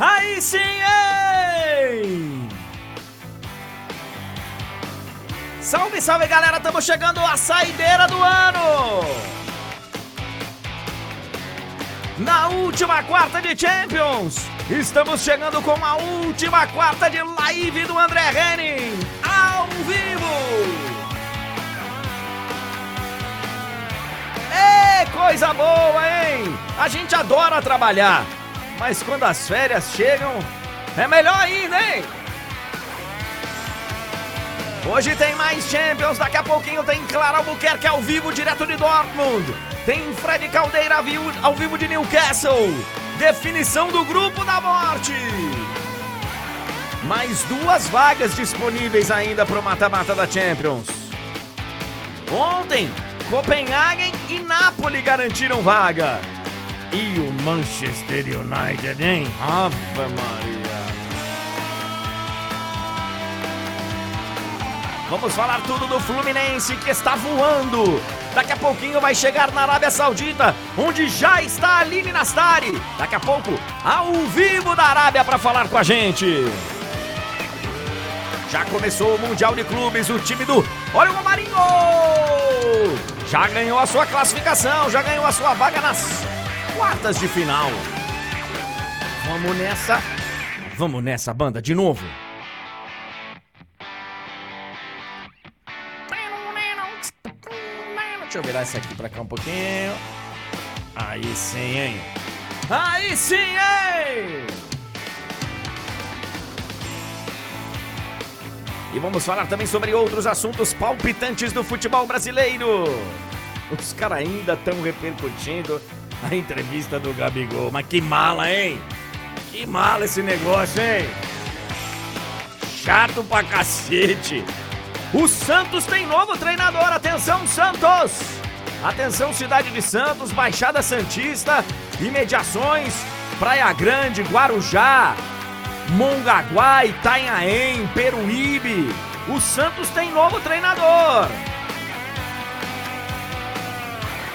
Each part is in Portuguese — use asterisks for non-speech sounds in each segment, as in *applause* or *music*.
Aí sim, hein? Salve, salve galera, estamos chegando à saideira do ano! Na última quarta de Champions, estamos chegando com a última quarta de live do André Henning, ao vivo! É coisa boa, hein? A gente adora trabalhar, mas quando as férias chegam, é melhor ainda, hein? Hoje tem mais Champions, daqui a pouquinho tem Clara Albuquerque ao vivo, direto de Dortmund. Tem Fred Caldeira ao vivo de Newcastle. Definição do grupo da morte. Mais duas vagas disponíveis ainda para o mata-mata da Champions. Ontem, Copenhagen e Napoli garantiram vaga. E o Manchester United, hein? Ave Maria. Vamos falar tudo do Fluminense que está voando. Daqui a pouquinho vai chegar na Arábia Saudita, onde já está a Aline Nastari. Daqui a pouco, ao vivo da Arábia para falar com a gente. Já começou o Mundial de Clubes, o time do Olha o Marinho! Já ganhou a sua classificação, já ganhou a sua vaga nas quartas de final. Vamos nessa. Vamos nessa, banda, de novo. Deixa eu virar esse aqui pra cá um pouquinho. Aí sim, hein? Aí sim, hein? E vamos falar também sobre outros assuntos palpitantes do futebol brasileiro. Os caras ainda estão repercutindo a entrevista do Gabigol. Mas que mala, hein? Que mala esse negócio, hein? Chato pra cacete. O Santos tem novo treinador. Atenção, Santos! Atenção, cidade de Santos, Baixada Santista, imediações, Praia Grande, Guarujá, Mongaguá, Itanhaém, Peruíbe. O Santos tem novo treinador.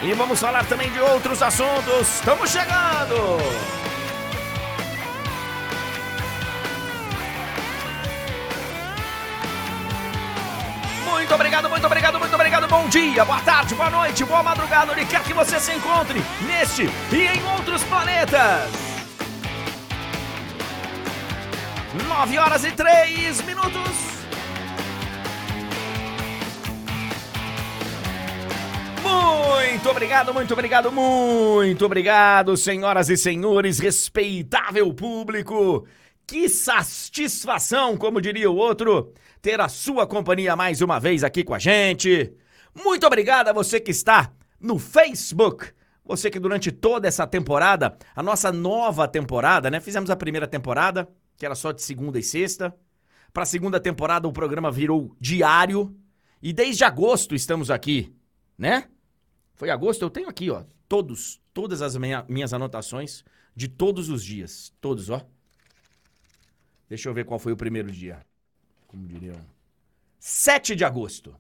E vamos falar também de outros assuntos. Estamos chegando! Muito obrigado, muito obrigado, muito obrigado. Bom dia, boa tarde, boa noite, boa madrugada, onde quer que você se encontre, neste e em outros planetas. 9 horas e 3 minutos. Muito obrigado, muito obrigado, muito obrigado, senhoras e senhores, respeitável público. Que satisfação, como diria o outro, ter a sua companhia mais uma vez aqui com a gente. Muito obrigado a você que está no Facebook. Você que durante toda essa temporada, a nossa nova temporada, né? Fizemos a primeira temporada, que era só de segunda e sexta. Para a segunda temporada, o programa virou diário. E desde agosto estamos aqui, né? Foi agosto, eu tenho aqui, ó, todos, todas as minha, minhas anotações de todos os dias. Todos, ó. Deixa eu ver qual foi o primeiro dia como diriam. 7 de agosto.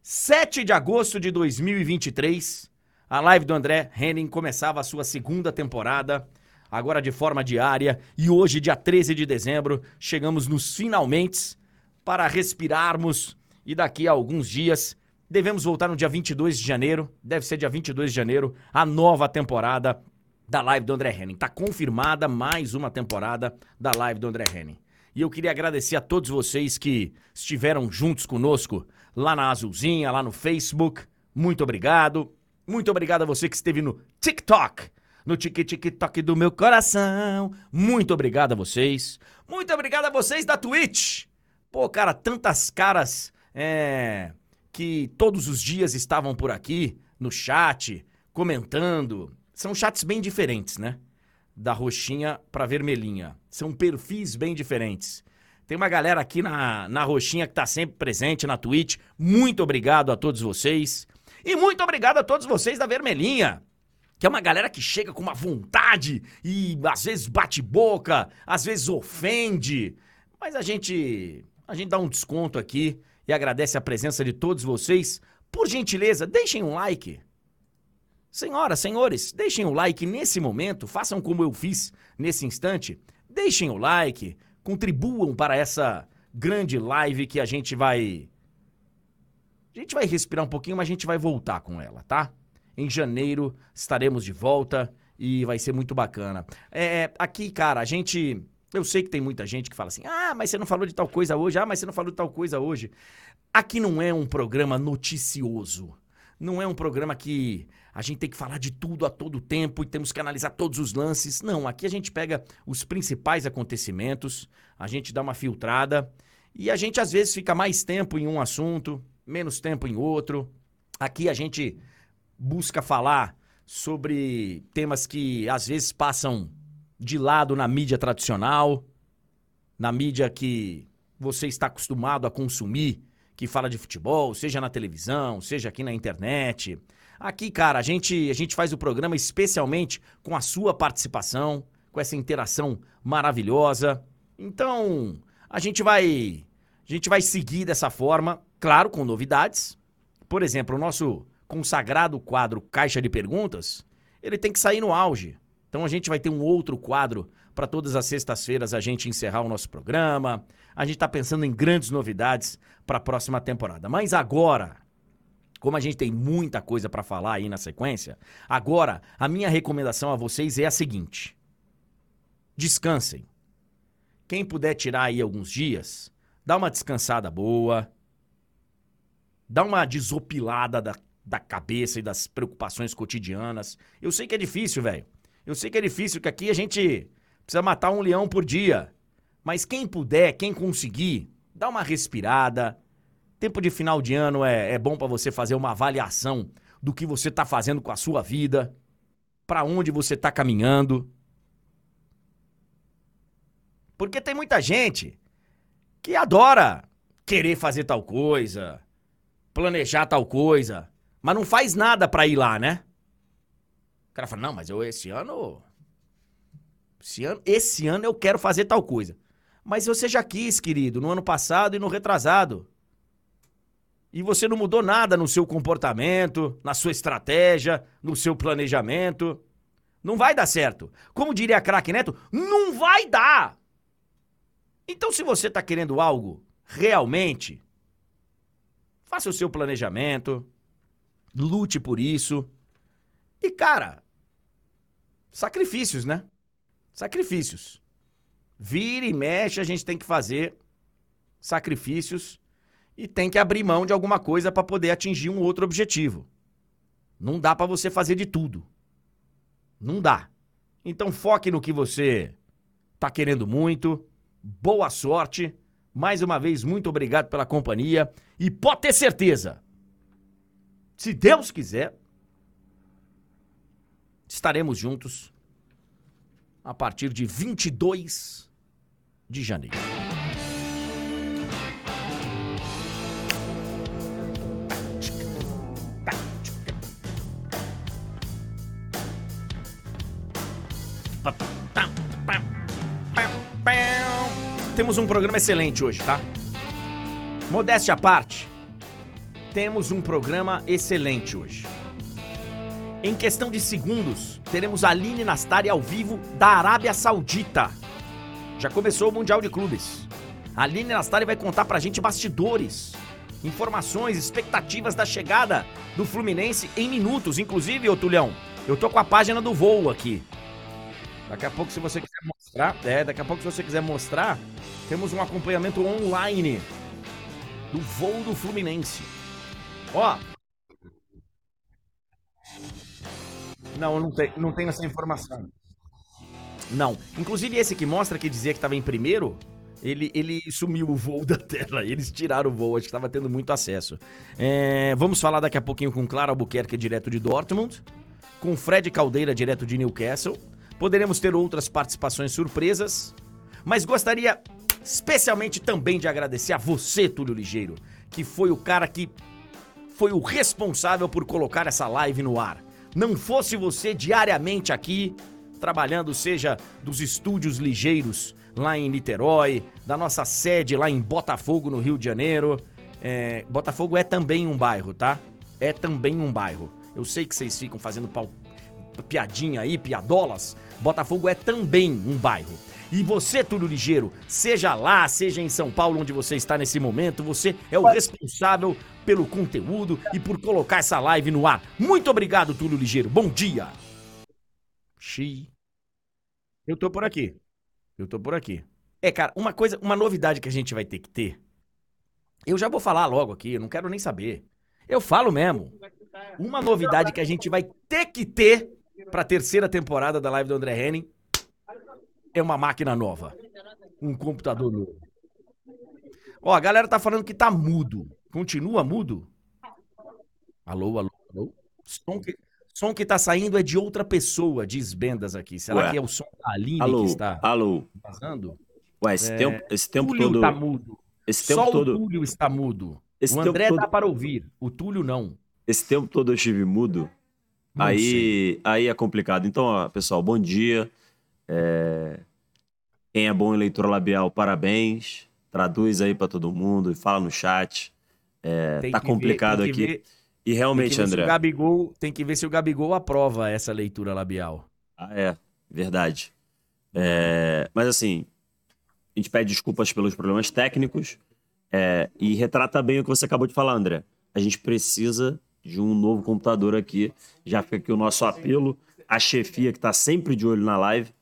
7 de agosto de 2023, a live do André Henning começava a sua segunda temporada, agora de forma diária, e hoje, dia 13 de dezembro, chegamos nos finalmente para respirarmos e daqui a alguns dias devemos voltar no dia 22 de janeiro, deve ser dia 22 de janeiro, a nova temporada da live do André Henning. Tá confirmada mais uma temporada da live do André Henning. E eu queria agradecer a todos vocês que estiveram juntos conosco lá na Azulzinha, lá no Facebook. Muito obrigado. Muito obrigado a você que esteve no TikTok, no TikTok do meu coração. Muito obrigado a vocês. Muito obrigado a vocês da Twitch. Pô, cara, tantas caras é, que todos os dias estavam por aqui no chat, comentando. São chats bem diferentes, né? da roxinha para vermelhinha. São perfis bem diferentes. Tem uma galera aqui na, na roxinha que tá sempre presente na Twitch. Muito obrigado a todos vocês. E muito obrigado a todos vocês da vermelhinha. Que é uma galera que chega com uma vontade e às vezes bate boca, às vezes ofende. Mas a gente a gente dá um desconto aqui e agradece a presença de todos vocês. Por gentileza, deixem um like. Senhoras, senhores, deixem o like nesse momento, façam como eu fiz nesse instante. deixem o like, contribuam para essa grande live que a gente vai. A gente vai respirar um pouquinho, mas a gente vai voltar com ela, tá? Em janeiro estaremos de volta e vai ser muito bacana. É, aqui, cara, a gente. Eu sei que tem muita gente que fala assim: ah, mas você não falou de tal coisa hoje, ah, mas você não falou de tal coisa hoje. Aqui não é um programa noticioso. Não é um programa que a gente tem que falar de tudo a todo tempo e temos que analisar todos os lances. Não, aqui a gente pega os principais acontecimentos, a gente dá uma filtrada e a gente às vezes fica mais tempo em um assunto, menos tempo em outro. Aqui a gente busca falar sobre temas que às vezes passam de lado na mídia tradicional, na mídia que você está acostumado a consumir, que fala de futebol, seja na televisão, seja aqui na internet. Aqui, cara, a gente, a gente faz o programa especialmente com a sua participação, com essa interação maravilhosa. Então, a gente vai a gente vai seguir dessa forma, claro, com novidades. Por exemplo, o nosso consagrado quadro Caixa de Perguntas, ele tem que sair no auge. Então a gente vai ter um outro quadro para todas as sextas-feiras a gente encerrar o nosso programa. A gente está pensando em grandes novidades para a próxima temporada. Mas agora, como a gente tem muita coisa para falar aí na sequência, agora a minha recomendação a vocês é a seguinte: descansem. Quem puder tirar aí alguns dias, dá uma descansada boa, dá uma desopilada da da cabeça e das preocupações cotidianas. Eu sei que é difícil, velho. Eu sei que é difícil, que aqui a gente precisa matar um leão por dia. Mas quem puder, quem conseguir, dá uma respirada. Tempo de final de ano é, é bom para você fazer uma avaliação do que você tá fazendo com a sua vida, para onde você tá caminhando. Porque tem muita gente que adora querer fazer tal coisa, planejar tal coisa, mas não faz nada para ir lá, né? O cara fala: "Não, mas eu esse ano esse ano, esse ano eu quero fazer tal coisa". Mas você já quis, querido, no ano passado e no retrasado. E você não mudou nada no seu comportamento, na sua estratégia, no seu planejamento. Não vai dar certo. Como diria craque Neto, não vai dar. Então, se você está querendo algo realmente, faça o seu planejamento, lute por isso. E, cara, sacrifícios, né? Sacrifícios. Vira e mexe, a gente tem que fazer sacrifícios e tem que abrir mão de alguma coisa para poder atingir um outro objetivo. Não dá para você fazer de tudo. Não dá. Então foque no que você tá querendo muito. Boa sorte. Mais uma vez, muito obrigado pela companhia e pode ter certeza, se Deus quiser, estaremos juntos a partir de 22 de janeiro. Temos um programa excelente hoje, tá? Modéstia à parte, temos um programa excelente hoje. Em questão de segundos, teremos a Aline Nastari ao vivo da Arábia Saudita. Já começou o Mundial de Clubes. A Aline Nastari vai contar pra gente bastidores, informações, expectativas da chegada do Fluminense em minutos. Inclusive, ô Tulhão, eu tô com a página do voo aqui. Daqui a pouco, se você quiser mostrar, é, daqui a pouco, se você quiser mostrar, temos um acompanhamento online do voo do Fluminense. Ó. Não, não tem, não tem essa informação. Não. Inclusive, esse que mostra que dizia que estava em primeiro, ele, ele sumiu o voo *laughs* da tela. Eles tiraram o voo, acho que estava tendo muito acesso. É, vamos falar daqui a pouquinho com Clara Albuquerque, direto de Dortmund. Com Fred Caldeira, direto de Newcastle. Poderemos ter outras participações surpresas. Mas gostaria especialmente também de agradecer a você, Túlio Ligeiro, que foi o cara que foi o responsável por colocar essa live no ar. Não fosse você diariamente aqui, trabalhando, seja dos estúdios ligeiros lá em Niterói, da nossa sede lá em Botafogo, no Rio de Janeiro. É, Botafogo é também um bairro, tá? É também um bairro. Eu sei que vocês ficam fazendo pau, piadinha aí, piadolas, Botafogo é também um bairro. E você, Túlio Ligeiro, seja lá, seja em São Paulo, onde você está nesse momento, você é o responsável pelo conteúdo e por colocar essa live no ar. Muito obrigado, Túlio Ligeiro. Bom dia. Xi. Eu tô por aqui. Eu tô por aqui. É, cara, uma coisa, uma novidade que a gente vai ter que ter. Eu já vou falar logo aqui, eu não quero nem saber. Eu falo mesmo. Uma novidade que a gente vai ter que ter pra terceira temporada da live do André Henning é uma máquina nova. Um computador novo. Ó, a galera tá falando que tá mudo. Continua mudo? Alô, alô, alô? Som que, som que tá saindo é de outra pessoa, diz Bendas aqui. Será Ué. que é o som da Aline Alô, que está alô. vazando? Ué, esse É, tempo, esse tempo Túlio todo. tá mudo. Esse tempo Só todo. o Túlio está mudo. Esse o André todo- dá para ouvir, o Túlio não. Esse tempo todo eu estive mudo. Não sei. aí, aí é complicado. Então, ó, pessoal, bom dia. É, Quem é bom em leitura labial, parabéns. Traduz aí pra todo mundo e fala no chat. É, tá ver- complicado que aqui. ver- E realmente, ver André. o Gabigol, tem que ver se o Gabigol aprova essa leitura labial. Ah, é, verdade. É, mas assim, a gente pede desculpas pelos problemas técnicos é, e retrata bem o que você acabou de falar, André. A gente precisa de um novo computador aqui. Já fica aqui o nosso apelo à chefia que está sempre de olho na live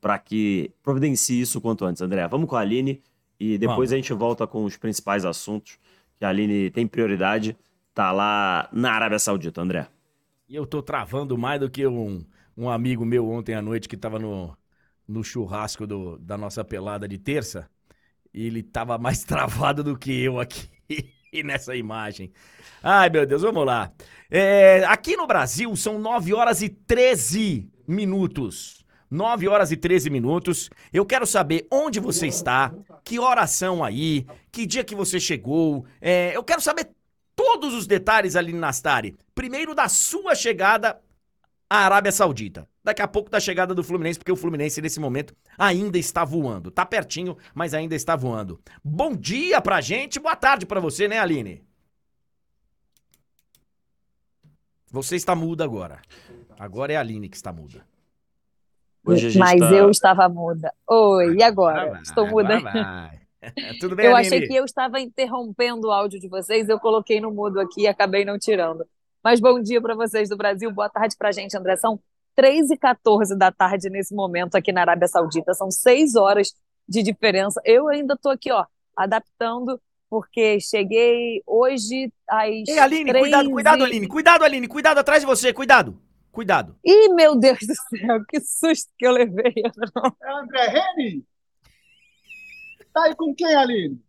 para que providencie isso quanto antes, André. Vamos com a Aline e depois Vamos. a gente volta com os principais assuntos que a Aline tem prioridade. Tá lá na Arábia Saudita, André. E eu tô travando mais do que um, um amigo meu ontem à noite que tava no, no churrasco do- da nossa pelada de terça. E ele tava mais *laughs* travado do que eu aqui *laughs* nessa imagem. Ai, meu Deus, vamos lá. É, aqui no Brasil são 9 horas e 13 minutos. 9 horas e 13 minutos. Eu quero saber onde você está, que horas são aí, que dia que você chegou. É, eu quero saber todos os detalhes ali Nastari. Primeiro da sua chegada à Arábia Saudita. Daqui a pouco da chegada do Fluminense, porque o Fluminense nesse momento ainda está voando. Tá pertinho, mas ainda está voando. Bom dia pra gente, boa tarde pra você, né, Aline? Você está muda agora. Agora é a Aline que está muda. Hoje a gente Mas tá- eu estava muda. Oi, e agora? vai, Estou muda. agora vai. *laughs* Tudo bem, Eu Aline? achei que eu estava interrompendo o áudio de vocês, eu coloquei no mudo aqui e acabei não tirando. Mas bom dia para vocês do Brasil, boa tarde para a gente, André. São 3 e 14 da tarde nesse momento aqui na Arábia Saudita, são 6 horas de diferença. Eu ainda estou aqui, ó, adaptando, porque cheguei hoje às. Ei, Aline, 3 cuidado, cuidado, e- Aline. Cuidado, Aline. Cuidado atrás de você. Cuidado. Cuidado. Ih, meu Deus do céu, que susto que eu levei. É André Henning? Tá aí com quem, Aline?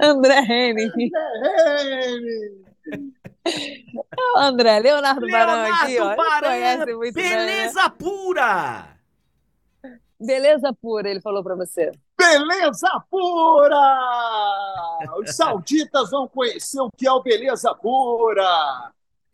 André Henning. André Henning! O André, Leonardo Barão aqui, ó. Leonardo Baran, conhece muito bem, né? beleza pura. Beleza pura, ele falou pra você. Beleza pura! Os sauditas vão conhecer o que é o beleza pura!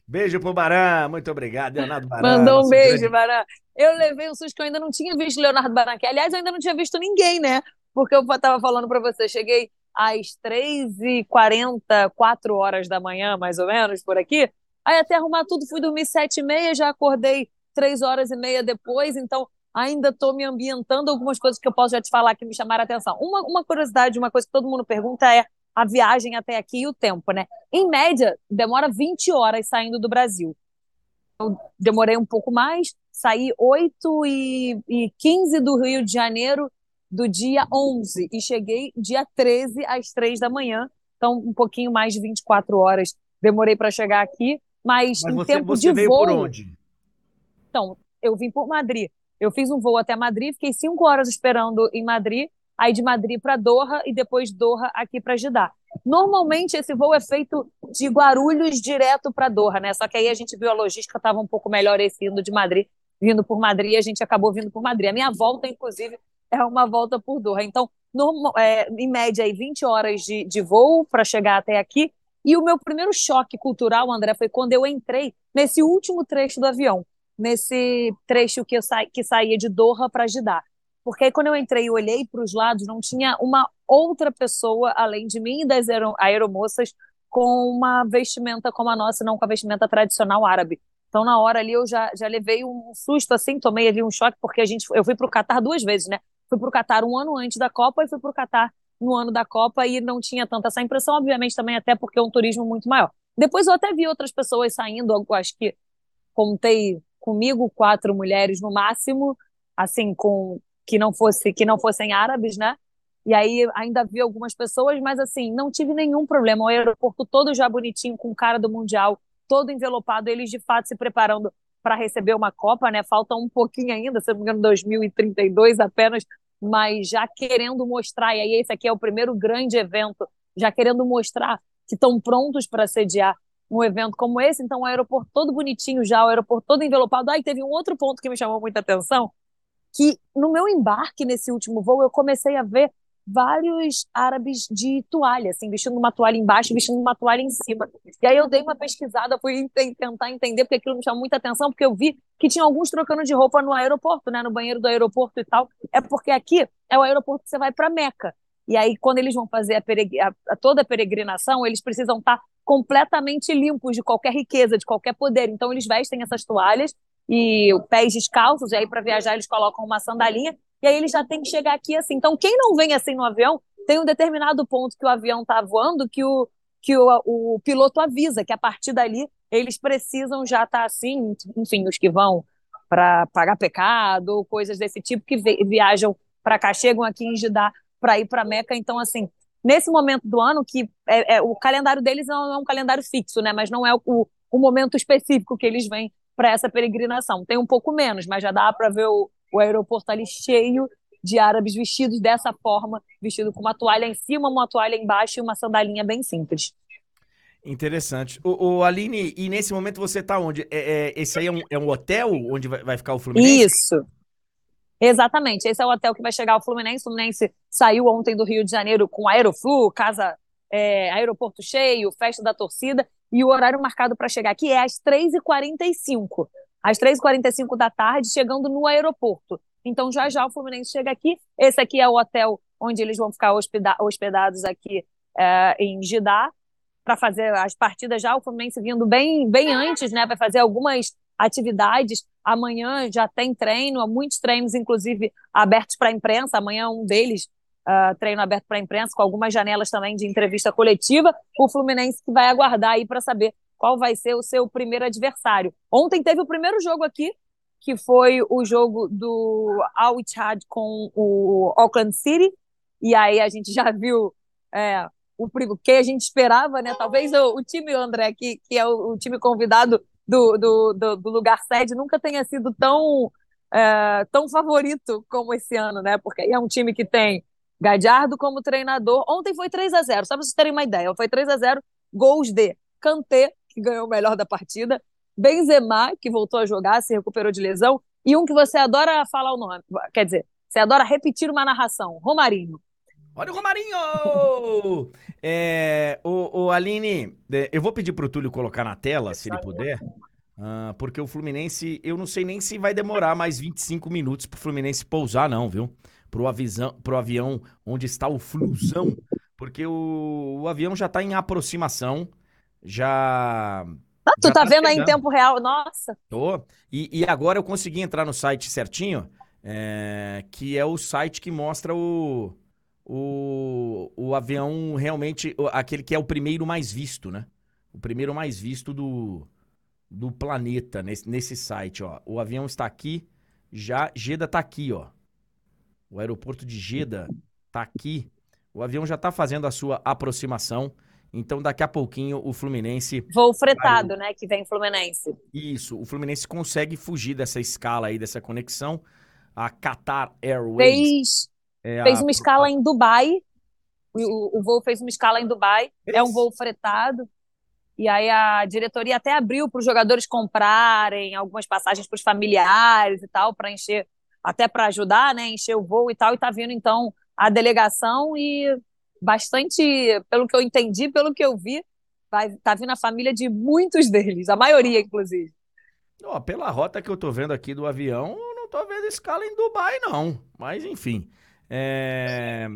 Beijo pro Baran. Muito obrigado, Leonardo Baran. Mandou um beijo, grande- Barão. Eu levei um susto que eu ainda não tinha visto Leonardo Barão aqui. Aliás, eu ainda não tinha visto ninguém, né? Porque eu tava falando pra você, cheguei às 3h40, 4 horas da manhã, mais ou menos, por aqui. Aí até arrumar tudo, fui dormir 7h30, já acordei 3 horas e meia depois, então ainda estou me ambientando algumas coisas que eu posso já te falar que me chamaram a atenção. Uma, uma curiosidade, uma coisa que todo mundo pergunta é a viagem até aqui e o tempo, né? Em média, demora 20 horas saindo do Brasil. Eu demorei um pouco mais, saí 8 e, e 15 do Rio de Janeiro do dia 11 e cheguei dia 13 às 3 da manhã, então um pouquinho mais de 24 horas demorei para chegar aqui, mas, Mas em você, tempo você de veio voo, por onde? então, eu vim por Madrid. Eu fiz um voo até Madrid, fiquei cinco horas esperando em Madrid, aí de Madrid para Doha e depois Doha aqui para Jeddah. Normalmente esse voo é feito de Guarulhos direto para Doha, né? Só que aí a gente viu a logística estava um pouco melhor esse indo de Madrid, vindo por Madrid, a gente acabou vindo por Madrid. A minha volta, inclusive, é uma volta por Doha. Então, normal, é, em média, aí, 20 horas de, de voo para chegar até aqui. E o meu primeiro choque cultural, André, foi quando eu entrei nesse último trecho do avião nesse trecho que eu sa que saía de Doha para Jeddah. Porque aí, quando eu entrei e olhei para os lados, não tinha uma outra pessoa além de mim e das aero aeromoças com uma vestimenta como a nossa, não com a vestimenta tradicional árabe. Então, na hora ali, eu já, já levei um susto, assim, tomei ali um choque, porque a gente, eu fui para o Catar duas vezes, né? Fui para o Catar um ano antes da Copa e fui para o Catar no ano da Copa e não tinha tanta essa impressão, obviamente também até porque é um turismo muito maior. Depois eu até vi outras pessoas saindo, acho que contei comigo quatro mulheres no máximo, assim, com que não fosse que não fossem árabes, né? E aí ainda vi algumas pessoas, mas assim, não tive nenhum problema. O aeroporto todo já bonitinho, com cara do Mundial, todo envelopado, eles de fato se preparando para receber uma Copa, né? Falta um pouquinho ainda, se não me engano, 2032 apenas, mas já querendo mostrar, e aí esse aqui é o primeiro grande evento, já querendo mostrar que estão prontos para sediar um evento como esse, então o aeroporto todo bonitinho já, o aeroporto todo envelopado. Aí teve um outro ponto que me chamou muita atenção, que no meu embarque nesse último voo eu comecei a ver vários árabes de toalha, assim, vestindo uma toalha embaixo, vestindo uma toalha em cima. E aí eu dei uma pesquisada, fui tentar entender, porque aquilo me chamou muita atenção, porque eu vi que tinha alguns trocando de roupa no aeroporto, né, no banheiro do aeroporto e tal. É porque aqui é o aeroporto que você vai para Meca. E aí, quando eles vão fazer a a, a, toda a peregrinação, eles precisam estar tá completamente limpos de qualquer riqueza, de qualquer poder. Então, eles vestem essas toalhas e pés descalços, e aí para viajar eles colocam uma sandalinha, e aí eles já têm que chegar aqui assim. Então, quem não vem assim no avião, tem um determinado ponto que o avião está voando que o, que o, o piloto avisa que a partir dali eles precisam já estar tá assim, enfim, os que vão para pagar pecado ou coisas desse tipo que viajam para cá, chegam aqui em Jeddah para ir para Meca. Então, assim, nesse momento do ano, que é, é, o calendário deles não é um calendário fixo, né? Mas não é o, o momento específico que eles vêm para essa peregrinação. Tem um pouco menos, mas já dá para ver o, o aeroporto ali cheio de árabes vestidos dessa forma, vestido com uma toalha em cima, uma toalha embaixo e uma sandalinha bem simples. Interessante. O, o Aline, e nesse momento você está onde? É, é, esse aí é um, é um hotel onde vai, vai, ficar o Fluminense? Isso. Exatamente. Esse é o hotel que vai chegar o Fluminense. O Fluminense saiu ontem do Rio de Janeiro com Aeroflu, casa, é, aeroporto cheio, festa da torcida. E o horário marcado para chegar aqui é às 3h45. Às 3h45 da tarde, chegando no aeroporto. Então, já já o Fluminense chega aqui. Esse aqui é o hotel onde eles vão ficar hospeda hospedados aqui é, em Jeddah para fazer as partidas já. O Fluminense vindo bem, bem antes, né? Vai fazer algumas atividades. Amanhã já tem treino, muitos treinos, inclusive, abertos para a imprensa. Amanhã um deles, uh, treino aberto para a imprensa, com algumas janelas também de entrevista coletiva. O Fluminense que vai aguardar aí para saber qual vai ser o seu primeiro adversário. Ontem teve o primeiro jogo aqui, que foi o jogo do Al Ittihad com o Auckland City. E aí a gente já viu é, o que a gente esperava, né? Talvez o, o time, André, que, que é o, o time convidado, do, do, do, do lugar sede nunca tenha sido tão, é, tão favorito como esse ano, né? Porque é um time que tem Gadiardo como treinador. Ontem foi 3 a 0 só para vocês terem uma ideia. Foi 3 a 0 gols de Kanté, que ganhou o melhor da partida, Benzema, que voltou a jogar, se recuperou de lesão, e um que você adora falar o nome, quer dizer, você adora repetir uma narração, Romarinho. Olha o Romarinho! é, o, o, Aline, é, eu vou pedir pro Túlio colocar na tela, se ele puder, uh, porque o Fluminense, eu não sei nem se vai demorar mais 25 minutos pro Fluminense pousar, não, viu? Pro, avisão, pro avião onde está o Flusão, porque o, o avião já tá em aproximação, já... Ah, tu já tá, tá vendo chegando. aí em tempo real? Nossa! Tô. E, e agora eu consegui entrar no site certinho, é, que é o site que mostra o o, o avião realmente, aquele que é o primeiro mais visto, né? O primeiro mais visto do, do planeta nesse, nesse site, ó. O avião está aqui, já Jeddah está aqui, ó. O aeroporto de Jeddah está aqui. O avião já está fazendo a sua aproximação. Então, daqui a pouquinho, o Fluminense. Voo fretado, vai... né? Que vem Fluminense. Isso. O Fluminense consegue fugir dessa escala aí, dessa conexão. A Qatar Airways. Fez é fez a... uma escala em Dubai. O, o voo fez uma escala em Dubai. É um voo fretado. E aí a diretoria até abriu para os jogadores comprarem algumas passagens para os familiares e tal, para encher, até para ajudar, né? Encher o voo e tal. E tá vindo então a delegação e bastante, pelo que eu entendi, pelo que eu vi, vai, tá vindo a família de muitos deles, a maioria, inclusive. Oh, pela rota que eu tô vendo aqui do avião, não tô vendo escala em Dubai, não. Mas enfim. É...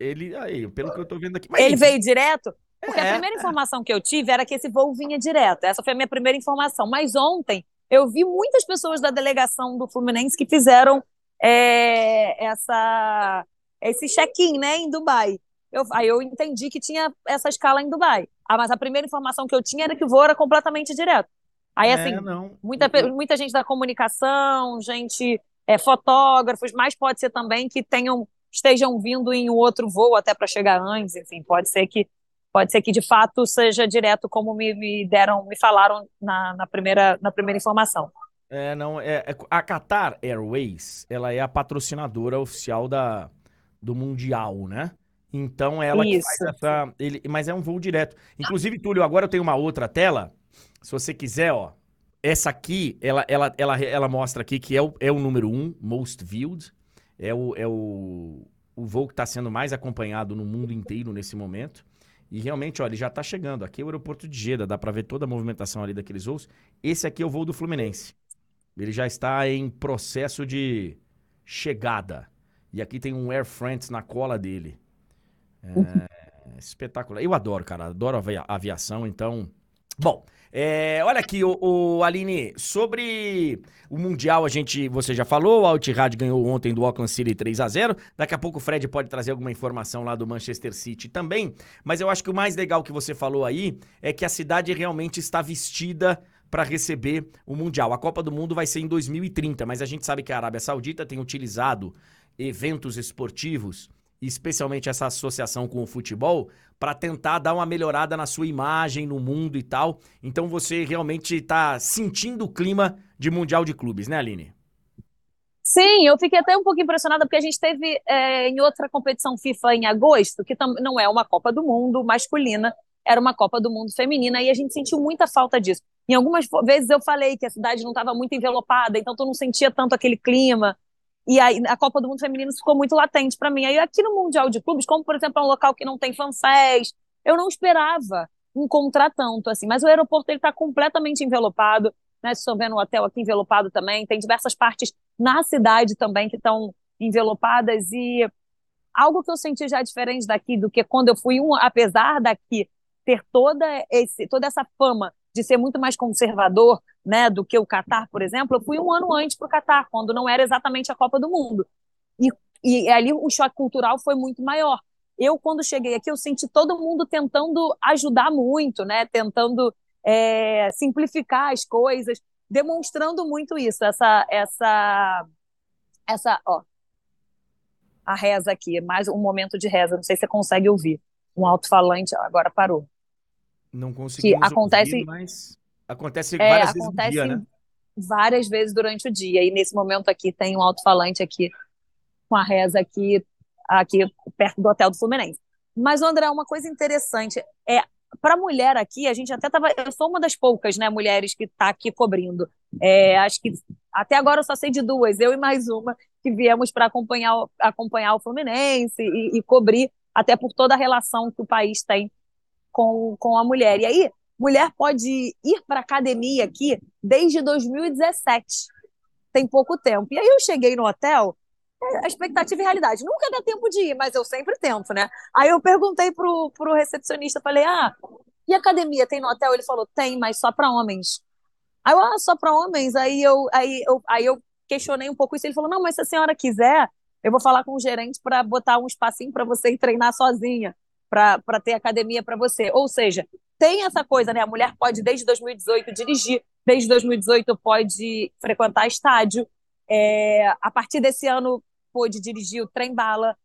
Ele, aí, pelo que eu tô vendo aqui. Mas, ele enfim, veio direto? É, Porque É. a primeira informação que eu tive era que esse voo vinha direto. Essa foi a minha primeira informação. Mas ontem eu vi muitas pessoas da delegação do Fluminense que fizeram é, essa, esse check-in, né, em Dubai. Eu, aí eu entendi que tinha essa escala em Dubai. Ah, mas a primeira informação que eu tinha era que o voo era completamente direto. Aí, assim, É, muita, muita gente da comunicação, gente, é, fotógrafos, mas pode ser também que tenham estejam vindo em um outro voo até para chegar antes, enfim, pode ser que pode ser que de fato seja direto como me, me deram, me falaram na, na primeira na primeira informação. É, não, é, é- a Qatar Airways, ela é a patrocinadora oficial da, do Mundial, né? Então ela que faz Isso. essa, ele, mas é um voo direto. Inclusive, Túlio, agora eu tenho uma outra tela, se você quiser, ó, essa aqui, ela, ela, ela, ela mostra aqui que é o, é o número um, most viewed, é o, é o, o voo que está sendo mais acompanhado no mundo inteiro nesse momento. E realmente, ó, ele já está chegando. Aqui é o aeroporto de Jeddah, dá para ver toda a movimentação ali daqueles voos. Esse aqui é o voo do Fluminense. Ele já está em processo de chegada. E aqui tem um Air France na cola dele. É espetacular. Eu adoro, cara. Adoro avia- aviação, então. Bom, é, olha aqui, o, o Aline, sobre o Mundial, a gente, você já falou, o Altihad ganhou ontem do Auckland City 3 a 0 Daqui a pouco o Fred pode trazer alguma informação lá do Manchester City também. Mas eu acho que o mais legal que você falou aí é que a cidade realmente está vestida para receber o Mundial. A Copa do Mundo vai ser em 2030, mas a gente sabe que a Arábia Saudita tem utilizado eventos esportivos, especialmente essa associação com o futebol, para tentar dar uma melhorada na sua imagem no mundo e tal. Então você realmente está sentindo o clima de Mundial de Clubes, né, Aline? Sim, eu fiquei até um pouco impressionada porque a gente teve é, em outra competição FIFA em agosto, que não é uma Copa do Mundo masculina, era uma Copa do Mundo feminina e a gente sentiu muita falta disso. Em algumas vezes eu falei que a cidade não estava muito envelopada, então tu não sentia tanto aquele clima. E aí a Copa do Mundo feminino ficou muito latente para mim. Aí aqui no Mundial de Clubes, como por exemplo é um local que não tem fansés, eu não esperava encontrar tanto assim, mas o aeroporto ele está completamente envelopado, né? Estão vendo o hotel aqui envelopado também, tem diversas partes na cidade também que estão envelopadas e algo que eu senti já diferente daqui do que quando eu fui um, apesar daqui ter toda esse toda essa fama de ser muito mais conservador, né, do que o Catar, por exemplo, eu fui um ano antes para o Catar, quando não era exatamente a Copa do Mundo. E, e ali o choque cultural foi muito maior. Eu, quando cheguei aqui, eu senti todo mundo tentando ajudar muito, né, tentando é, simplificar as coisas, demonstrando muito isso, essa, essa, essa, ó, a reza aqui, mais um momento de reza, não sei se você consegue ouvir. Um alto-falante, agora parou. Não conseguimos acontece- ouvir, mas acontece É, várias vezes no acontece dia, né? várias vezes durante o dia. E nesse momento aqui tem um alto-falante aqui com a reza aqui, aqui perto do hotel do Fluminense. Mas, André, uma coisa interessante é para mulher aqui, a gente até tava. Eu sou uma das poucas, né, mulheres que está aqui cobrindo. É, acho que até agora eu só sei de duas, eu e mais uma, que viemos para acompanhar, o- acompanhar o Fluminense e, e cobrir, até por toda a relação que o país tem com, com a mulher. E aí, mulher pode ir para academia aqui desde 2017. Tem pouco tempo. E aí eu cheguei no hotel, é, a expectativa e realidade. Nunca dá tempo de ir, mas eu sempre tento, né? Aí eu perguntei pro, pro recepcionista, falei, ah, e academia tem no hotel? Ele falou, tem, mas só para homens. Aí eu, ah, só para homens? Aí eu, aí, eu, aí eu questionei um pouco isso. Ele falou, não, mas se a senhora quiser, eu vou falar com o gerente para botar um espacinho para você treinar sozinha, para ter academia para você. Ou seja, tem essa coisa, né? A mulher pode, desde 2018, dirigir, desde 2018 pode frequentar estádio, é, a partir desse ano pôde dirigir o trem-bala.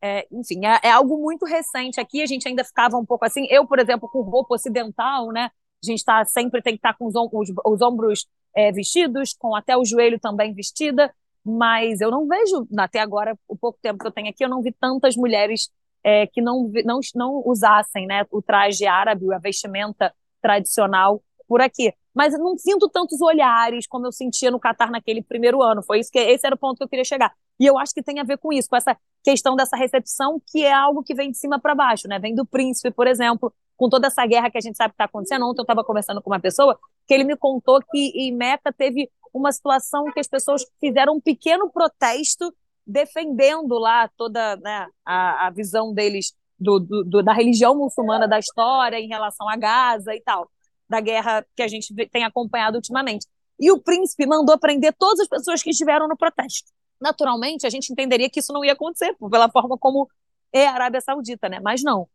É, enfim, é, é algo muito recente aqui, a gente ainda ficava um pouco assim. Eu, por exemplo, com roupa ocidental, né? A gente tá, sempre tem que estar com os, os- os ombros é, vestidos, com até o joelho também vestida, mas eu não vejo, até agora, o pouco tempo que eu tenho aqui, eu não vi tantas mulheres é, que não, não, não usassem né, o traje árabe, a vestimenta tradicional por aqui. Mas não sinto tantos olhares como eu sentia no Catar naquele primeiro ano. Foi isso que esse era o ponto que eu queria chegar. E eu acho que tem a ver com isso, com essa questão dessa recepção, que é algo que vem de cima para baixo, né? Vem do príncipe, por exemplo, com toda essa guerra que a gente sabe que está acontecendo. Ontem eu estava conversando com uma pessoa que ele me contou que em Meca teve uma situação que as pessoas fizeram um pequeno protesto defendendo lá toda né, a, a visão deles do, do, do, da religião muçulmana da história em relação a Gaza e tal, da guerra que a gente tem acompanhado ultimamente. E o príncipe mandou prender todas as pessoas que estiveram no protesto. Naturalmente, a gente entenderia que isso não ia acontecer, pela forma como é a Arábia Saudita, né? Mas não.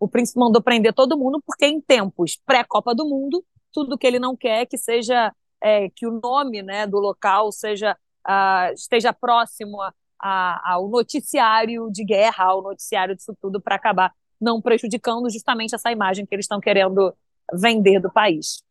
O príncipe mandou prender todo mundo porque em tempos pré-Copa do Mundo, tudo que ele não quer é que seja é, que o nome né, do local seja uh, esteja próximo a, a, ao noticiário de guerra, ao noticiário disso tudo, para acabar não prejudicando justamente essa imagem que eles estão querendo vender do país.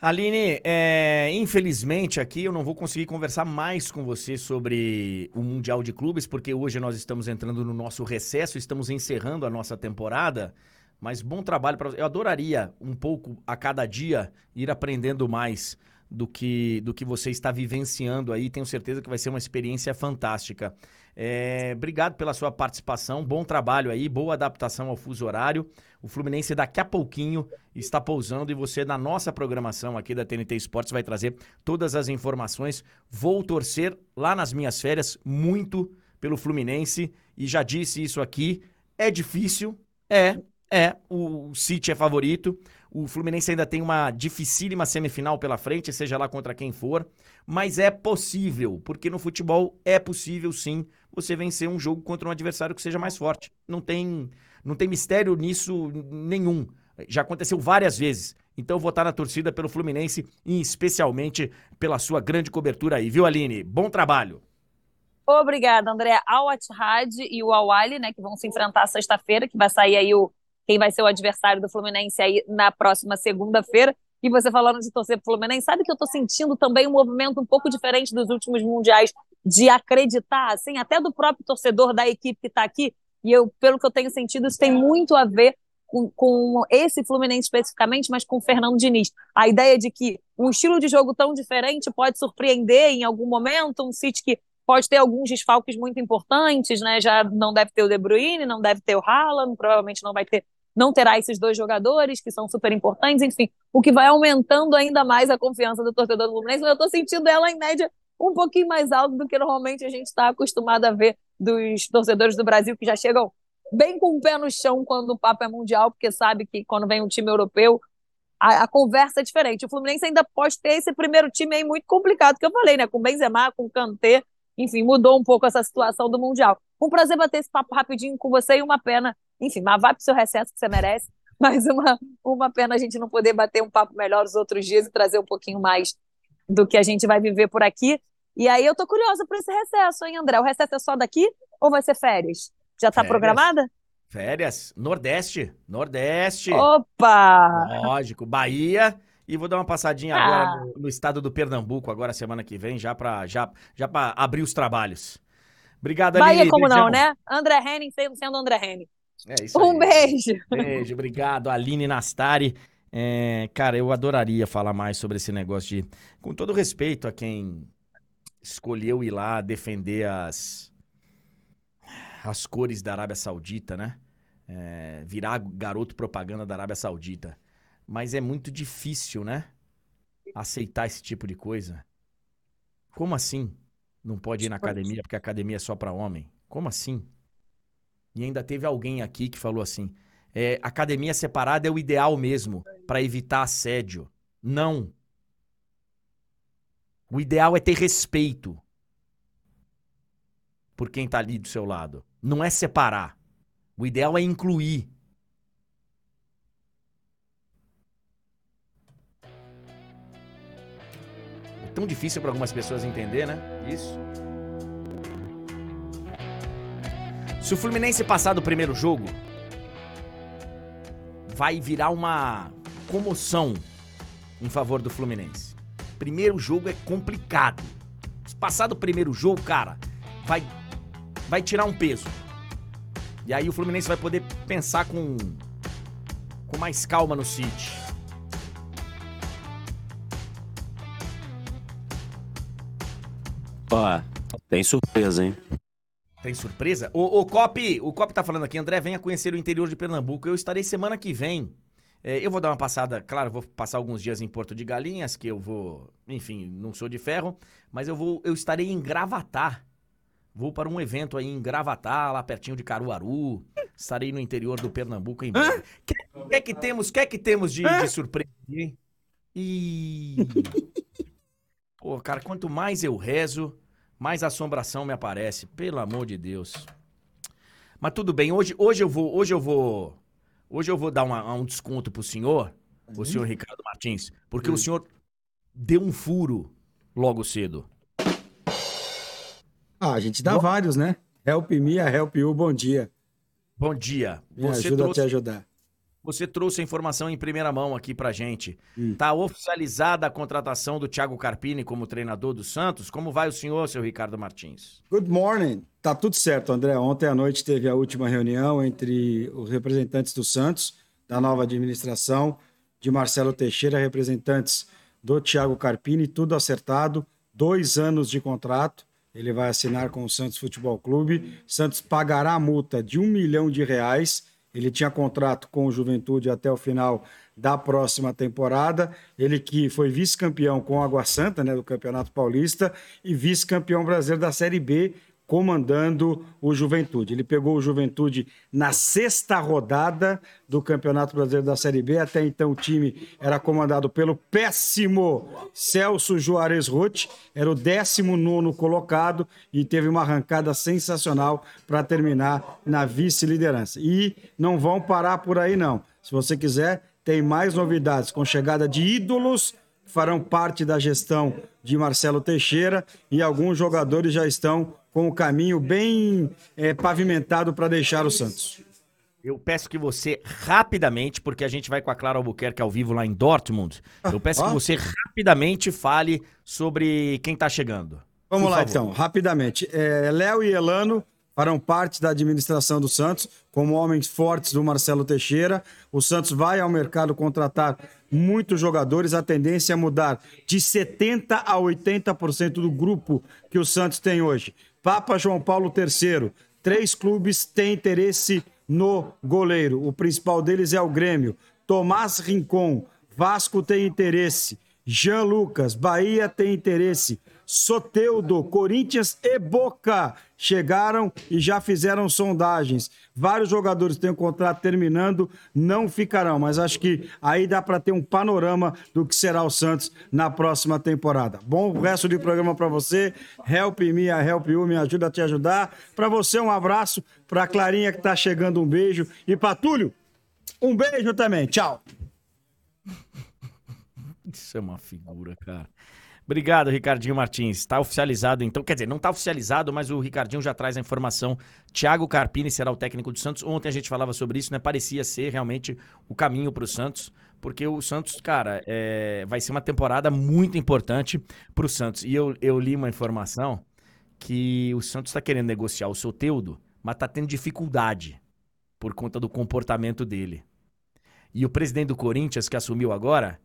Aline, é, infelizmente aqui eu não vou conseguir conversar mais com você sobre o Mundial de Clubes, porque hoje nós estamos entrando no nosso recesso, estamos encerrando a nossa temporada. Mas bom trabalho para Eu adoraria um pouco a cada dia ir aprendendo mais do que, do que você está vivenciando aí. Tenho certeza que vai ser uma experiência fantástica. É, obrigado pela sua participação, bom trabalho aí, boa adaptação ao fuso horário. O Fluminense daqui a pouquinho está pousando e você, na nossa programação aqui da TNT Esportes, vai trazer todas as informações. Vou torcer lá nas minhas férias muito pelo Fluminense e já disse isso aqui. É difícil, é, é, o City é favorito. O Fluminense ainda tem uma dificílima semifinal pela frente, seja lá contra quem for. Mas é possível, porque no futebol é possível sim você vencer um jogo contra um adversário que seja mais forte. Não tem, não tem mistério nisso nenhum. Já aconteceu várias vezes. Então vou estar na torcida pelo Fluminense e especialmente pela sua grande cobertura aí, viu, Aline? Bom trabalho. Obrigada, André. Al Attihad e o Al né, que vão se enfrentar sexta-feira, que vai sair aí o quem vai ser o adversário do Fluminense aí na próxima segunda-feira. E você falando de torcer pro Fluminense, sabe que eu tô sentindo também um movimento um pouco diferente dos últimos mundiais de acreditar, assim, até do próprio torcedor da equipe que está aqui. E eu, pelo que eu tenho sentido, isso tem muito a ver com, com, esse Fluminense especificamente, mas com o Fernando Diniz. A ideia de que um estilo de jogo tão diferente pode surpreender em algum momento, um City que pode ter alguns desfalques muito importantes, né? Já não deve ter o De Bruyne, não deve ter o Haaland, provavelmente não vai ter não terá esses dois jogadores que são super importantes, enfim, o que vai aumentando ainda mais a confiança do torcedor do Fluminense, eu estou sentindo ela em média um pouquinho mais alta do que normalmente a gente está acostumado a ver dos torcedores do Brasil que já chegam bem com o pé no chão quando o papo é mundial, porque sabe que quando vem um time europeu a, a, conversa é diferente. O Fluminense ainda pode ter esse primeiro time aí muito complicado, que eu falei, né? Com Benzema, com Kanté, enfim, mudou um pouco essa situação do Mundial. Um prazer bater esse papo rapidinho com você e uma pena enfim, mas vai para o seu recesso que você merece. *laughs* Mas uma, uma pena a gente não poder bater um papo melhor os outros dias e trazer um pouquinho mais do que a gente vai viver por aqui. E aí eu tô curiosa para esse recesso, hein, André? O recesso é só daqui ou vai ser férias? Já está programada? Férias, Nordeste, Nordeste. Opa! Lógico, Bahia e vou dar uma passadinha ah. agora no, no, estado do Pernambuco agora semana que vem, já para já, já para abrir os trabalhos. Obrigado, Bahia como não, né? André Henning sendo André Henning. É isso Um beijo. Beijo, obrigado. Aline Nastari. É, cara, eu adoraria falar mais sobre esse negócio de. Com todo respeito a quem escolheu ir lá defender as, as cores da Arábia Saudita, né? É, virar garoto propaganda da Arábia Saudita. Mas é muito difícil, né? Aceitar esse tipo de coisa. Como assim? Não pode ir na academia porque a academia é só para homem? Como assim? E ainda teve alguém aqui que falou assim: é, academia separada é o ideal mesmo para evitar assédio. Não. O ideal é ter respeito por quem tá ali do seu lado. Não é separar. O ideal é incluir. É tão difícil para algumas pessoas entender, né? Isso. Se o Fluminense passar do primeiro jogo, vai virar uma comoção em favor do Fluminense. Primeiro jogo é complicado. Se passar do primeiro jogo, cara, vai vai tirar um peso. E aí o Fluminense vai poder pensar com com mais calma no City. Ó, tem surpresa, hein? Tem surpresa? O, o Cop, o Cop tá falando aqui, André, venha conhecer o interior de Pernambuco. Eu estarei semana que vem. É, eu vou dar uma passada, claro, vou passar alguns dias em Porto de Galinhas, que eu vou, enfim, não sou de ferro, mas eu vou, eu estarei em Gravatar. Vou para um evento aí em Gravatar, lá pertinho de Caruaru. Estarei no interior do Pernambuco em breve. O que, é que temos, que é que temos de, de surpresa, hein? Ih. *laughs* Pô, cara, quanto mais eu rezo, mais assombração me aparece. Pelo amor de Deus. Mas tudo bem, hoje, hoje eu vou, hoje eu vou, hoje eu vou dar uma- um desconto pro senhor, o senhor Ricardo Martins, porque o senhor deu um furo logo cedo. Ah, a gente dá vários, né? Help me, a help you, bom dia. Bom dia. Me Você ajuda a te trouxe, ajudar. Você trouxe a informação em primeira mão aqui pra gente. Hum. Tá oficializada a contratação do Thiago Carpini como treinador do Santos? Como vai o senhor, seu Ricardo Martins? Good morning. Tá tudo certo, André. Ontem à noite teve a última reunião entre os representantes do Santos, da nova administração, de Marcelo Teixeira, representantes do Thiago Carpini, tudo acertado, dois anos de contrato. Ele vai assinar com o Santos Futebol Clube. Santos pagará a multa de um milhão de reais. Ele tinha contrato com o Juventude até o final da próxima temporada. Ele que foi vice-campeão com o Água Santa, né, do Campeonato Paulista, e vice-campeão brasileiro da Série B, comandando o Juventude. Ele pegou o Juventude na sexta rodada do Campeonato Brasileiro da Série B. Até então o time era comandado pelo péssimo Celso Juarez Rotti, era o 19 colocado e teve uma arrancada sensacional para terminar na vice-liderança. E não vão parar por aí, não. Se você quiser, tem mais novidades com chegada de ídolos que farão parte da gestão de Marcelo Teixeira e alguns jogadores já estão com o caminho bem eh, pavimentado para deixar o Santos. Eu peço que você rapidamente, porque a gente vai com a Clara Albuquerque ao vivo lá em Dortmund. Eu *laughs* peço que ó. você rapidamente fale sobre quem tá chegando. Vamos Por lá, favor. então, rapidamente. É, Léo e Elano farão parte da administração do Santos como homens fortes do Marcelo Teixeira. O Santos vai ao mercado contratar muitos jogadores. A tendência é mudar de 70% a 80% do grupo que o Santos tem hoje. Papa João Paulo III. Três clubes têm interesse no goleiro. O principal deles é o Grêmio. Tomás Rincon. Vasco tem interesse. Jean Lucas, Bahia tem interesse. Soteudo, Corinthians e Boca chegaram e já fizeram sondagens. Vários jogadores têm o contrato terminando, não ficarão, mas acho que aí dá para ter um panorama do que será o Santos na próxima temporada. Bom resto de programa para você. Help me, a help you, me ajuda a te ajudar. Para você um abraço, para Clarinha que tá chegando um beijo e para Túlio um beijo também. Tchau. Isso é uma figura, cara. Obrigado, Ricardinho Martins. Está oficializado, então. Quer dizer, não está oficializado, mas o Ricardinho já traz a informação. Thiago Carpini será o técnico do Santos. Ontem a gente falava sobre isso, né? Parecia ser realmente o caminho para o Santos, porque o Santos, cara, é, vai ser uma temporada muito importante para o Santos. E eu, eu li uma informação que o Santos está querendo negociar o Soteudo, mas está tendo dificuldade por conta do comportamento dele. E o presidente do Corinthians, que assumiu agora,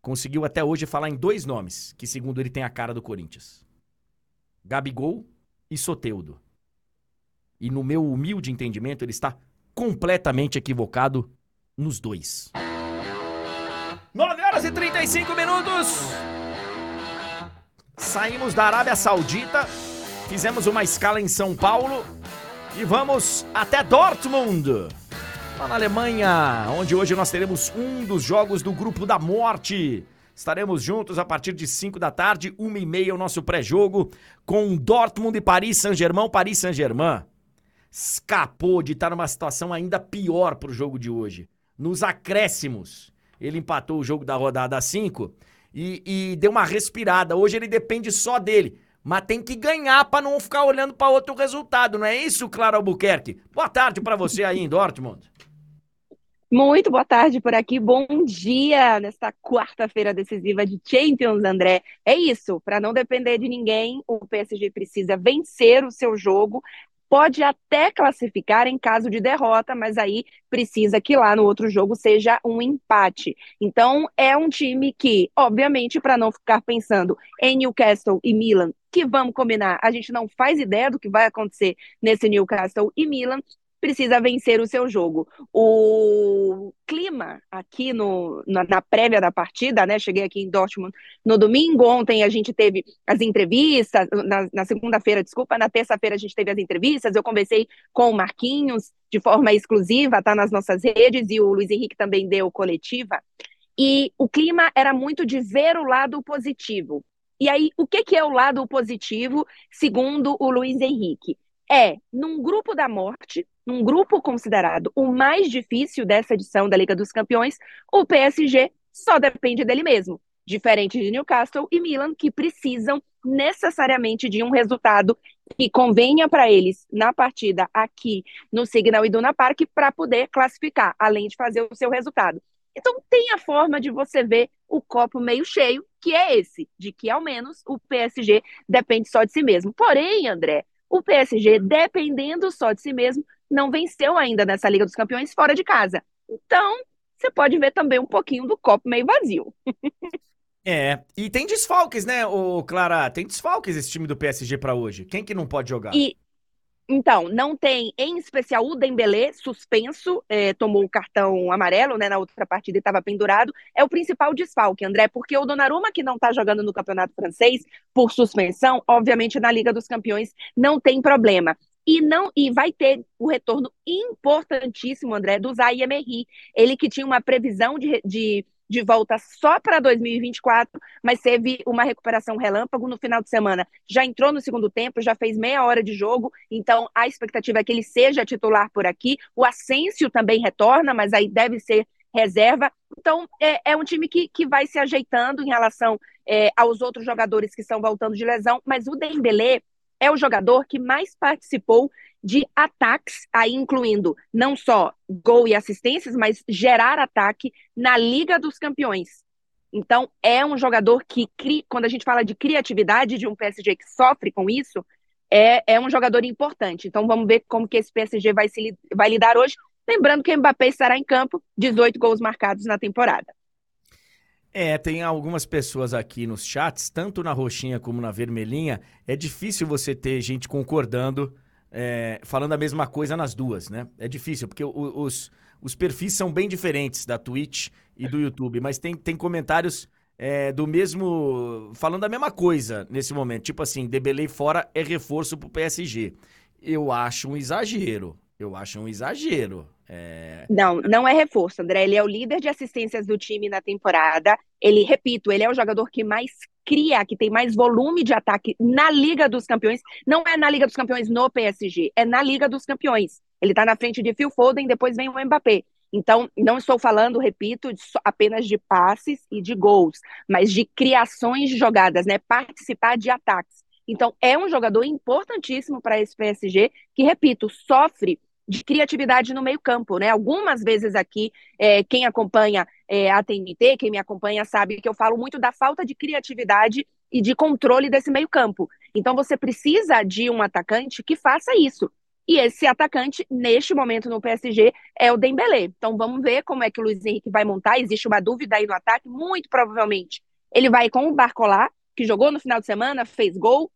conseguiu até hoje falar em dois nomes, que segundo ele tem a cara do Corinthians. Gabigol e Soteudo. E no meu humilde entendimento, ele está completamente equivocado nos dois. 9 horas e 35 minutos. Saímos da Arábia Saudita, fizemos uma escala em São Paulo e vamos até Dortmund. Lá na Alemanha, onde hoje nós teremos um dos jogos do Grupo da Morte. Estaremos juntos a partir de 5 da tarde, 1 e meia, o nosso pré-jogo, com Dortmund e Paris Saint-Germain. Paris Saint-Germain escapou de estar numa situação ainda pior para o jogo de hoje. Nos acréscimos, ele empatou o jogo da rodada 5 e, e deu uma respirada. Hoje ele depende só dele. Mas tem que ganhar para não ficar olhando para outro resultado, não é isso, Clara Albuquerque? Boa tarde para você aí em Dortmund. Muito boa tarde por aqui, bom dia nesta quarta-feira decisiva de Champions, André. É isso, para não depender de ninguém, o PSG precisa vencer o seu jogo, pode até classificar em caso de derrota, mas aí precisa que lá no outro jogo seja um empate. Então, é um time que, obviamente, para não ficar pensando em Newcastle e Milan, que vamos combinar, a gente não faz ideia do que vai acontecer nesse Newcastle e Milan, precisa vencer o seu jogo. O clima aqui no, na, na, prévia da partida, né? Cheguei aqui em Dortmund no domingo, ontem a gente teve as entrevistas, na, na segunda-feira, desculpa, na terça-feira a gente teve as entrevistas, eu conversei com o Marquinhos de forma exclusiva, tá nas nossas redes, e o Luiz Henrique também deu coletiva. E o clima era muito de ver o lado positivo. E aí, o que, que é o lado positivo, segundo o Luiz Henrique? É, num grupo da morte, num grupo considerado o mais difícil dessa edição da Liga dos Campeões, o PSG só depende dele mesmo. Diferente de Newcastle e Milan, que precisam necessariamente de um resultado que convenha para eles na partida aqui no Signal Iduna Park para poder classificar, além de fazer o seu resultado. Então, tem a forma de você ver o copo meio cheio, que é esse, de que ao menos o PSG depende só de si mesmo. Porém, André, o PSG, dependendo só de si mesmo, não venceu ainda nessa Liga dos Campeões fora de casa. Então, você pode ver também um pouquinho do copo meio vazio. É, e tem desfalques, né, ô Clara? Tem desfalques esse time do PSG para hoje. Quem que não pode jogar? E então, não tem, em especial, o Dembélé, suspenso, é, tomou o cartão amarelo, né, na outra partida e estava pendurado, é o principal desfalque, André, porque o Donnarumma, que não está jogando no campeonato francês por suspensão, obviamente na Liga dos Campeões não tem problema. E não e vai ter o retorno importantíssimo, André, do Zaire ele que tinha uma previsão de, de de volta só para 2024, mas teve uma recuperação relâmpago no final de semana. Já entrou no segundo tempo, já fez meia hora de jogo, então a expectativa é que ele seja titular por aqui. O Asensio também retorna, mas aí deve ser reserva. Então, é, é um time que, que vai se ajeitando em relação é, aos outros jogadores que estão voltando de lesão, mas o Dembélé é o jogador que mais participou de ataques, aí incluindo não só gol e assistências, mas gerar ataque na Liga dos Campeões. Então, é um jogador que, quando a gente fala de criatividade de um PSG que sofre com isso, é, é um jogador importante. Então, vamos ver como que esse PSG vai, se, vai lidar hoje. Lembrando que o Mbappé estará em campo, 18 gols marcados na temporada. É, tem algumas pessoas aqui nos chats, tanto na roxinha como na vermelhinha. É difícil você ter gente concordando é, falando a mesma coisa nas duas, né? É difícil, porque os, os perfis são bem diferentes da Twitch e do YouTube, mas tem, tem comentários é, do mesmo. falando a mesma coisa nesse momento. Tipo assim, Debelei fora é reforço pro PSG. Eu acho um exagero. Eu acho um exagero. É... Não, não é reforço, André. Ele é o líder de assistências do time na temporada. Ele, repito, ele é o jogador que mais cria, que tem mais volume de ataque na Liga dos Campeões. Não é na Liga dos Campeões no PSG, é na Liga dos Campeões. Ele está na frente de Phil Foden, depois vem o Mbappé. Então, não estou falando, repito, apenas de passes e de gols, mas de criações de jogadas, né? Participar de ataques. Então, é um jogador importantíssimo para esse PSG, que, repito, sofre de criatividade no meio-campo, né? Algumas vezes aqui, é, quem acompanha é, a TNT, quem me acompanha, sabe que eu falo muito da falta de criatividade e de controle desse meio-campo. Então, você precisa de um atacante que faça isso. E esse atacante, neste momento no PSG, é o Dembélé. Então, vamos ver como é que o Luiz Henrique vai montar. Existe uma dúvida aí no ataque, muito provavelmente. Ele vai com o Barcolá, que jogou no final de semana, fez gol,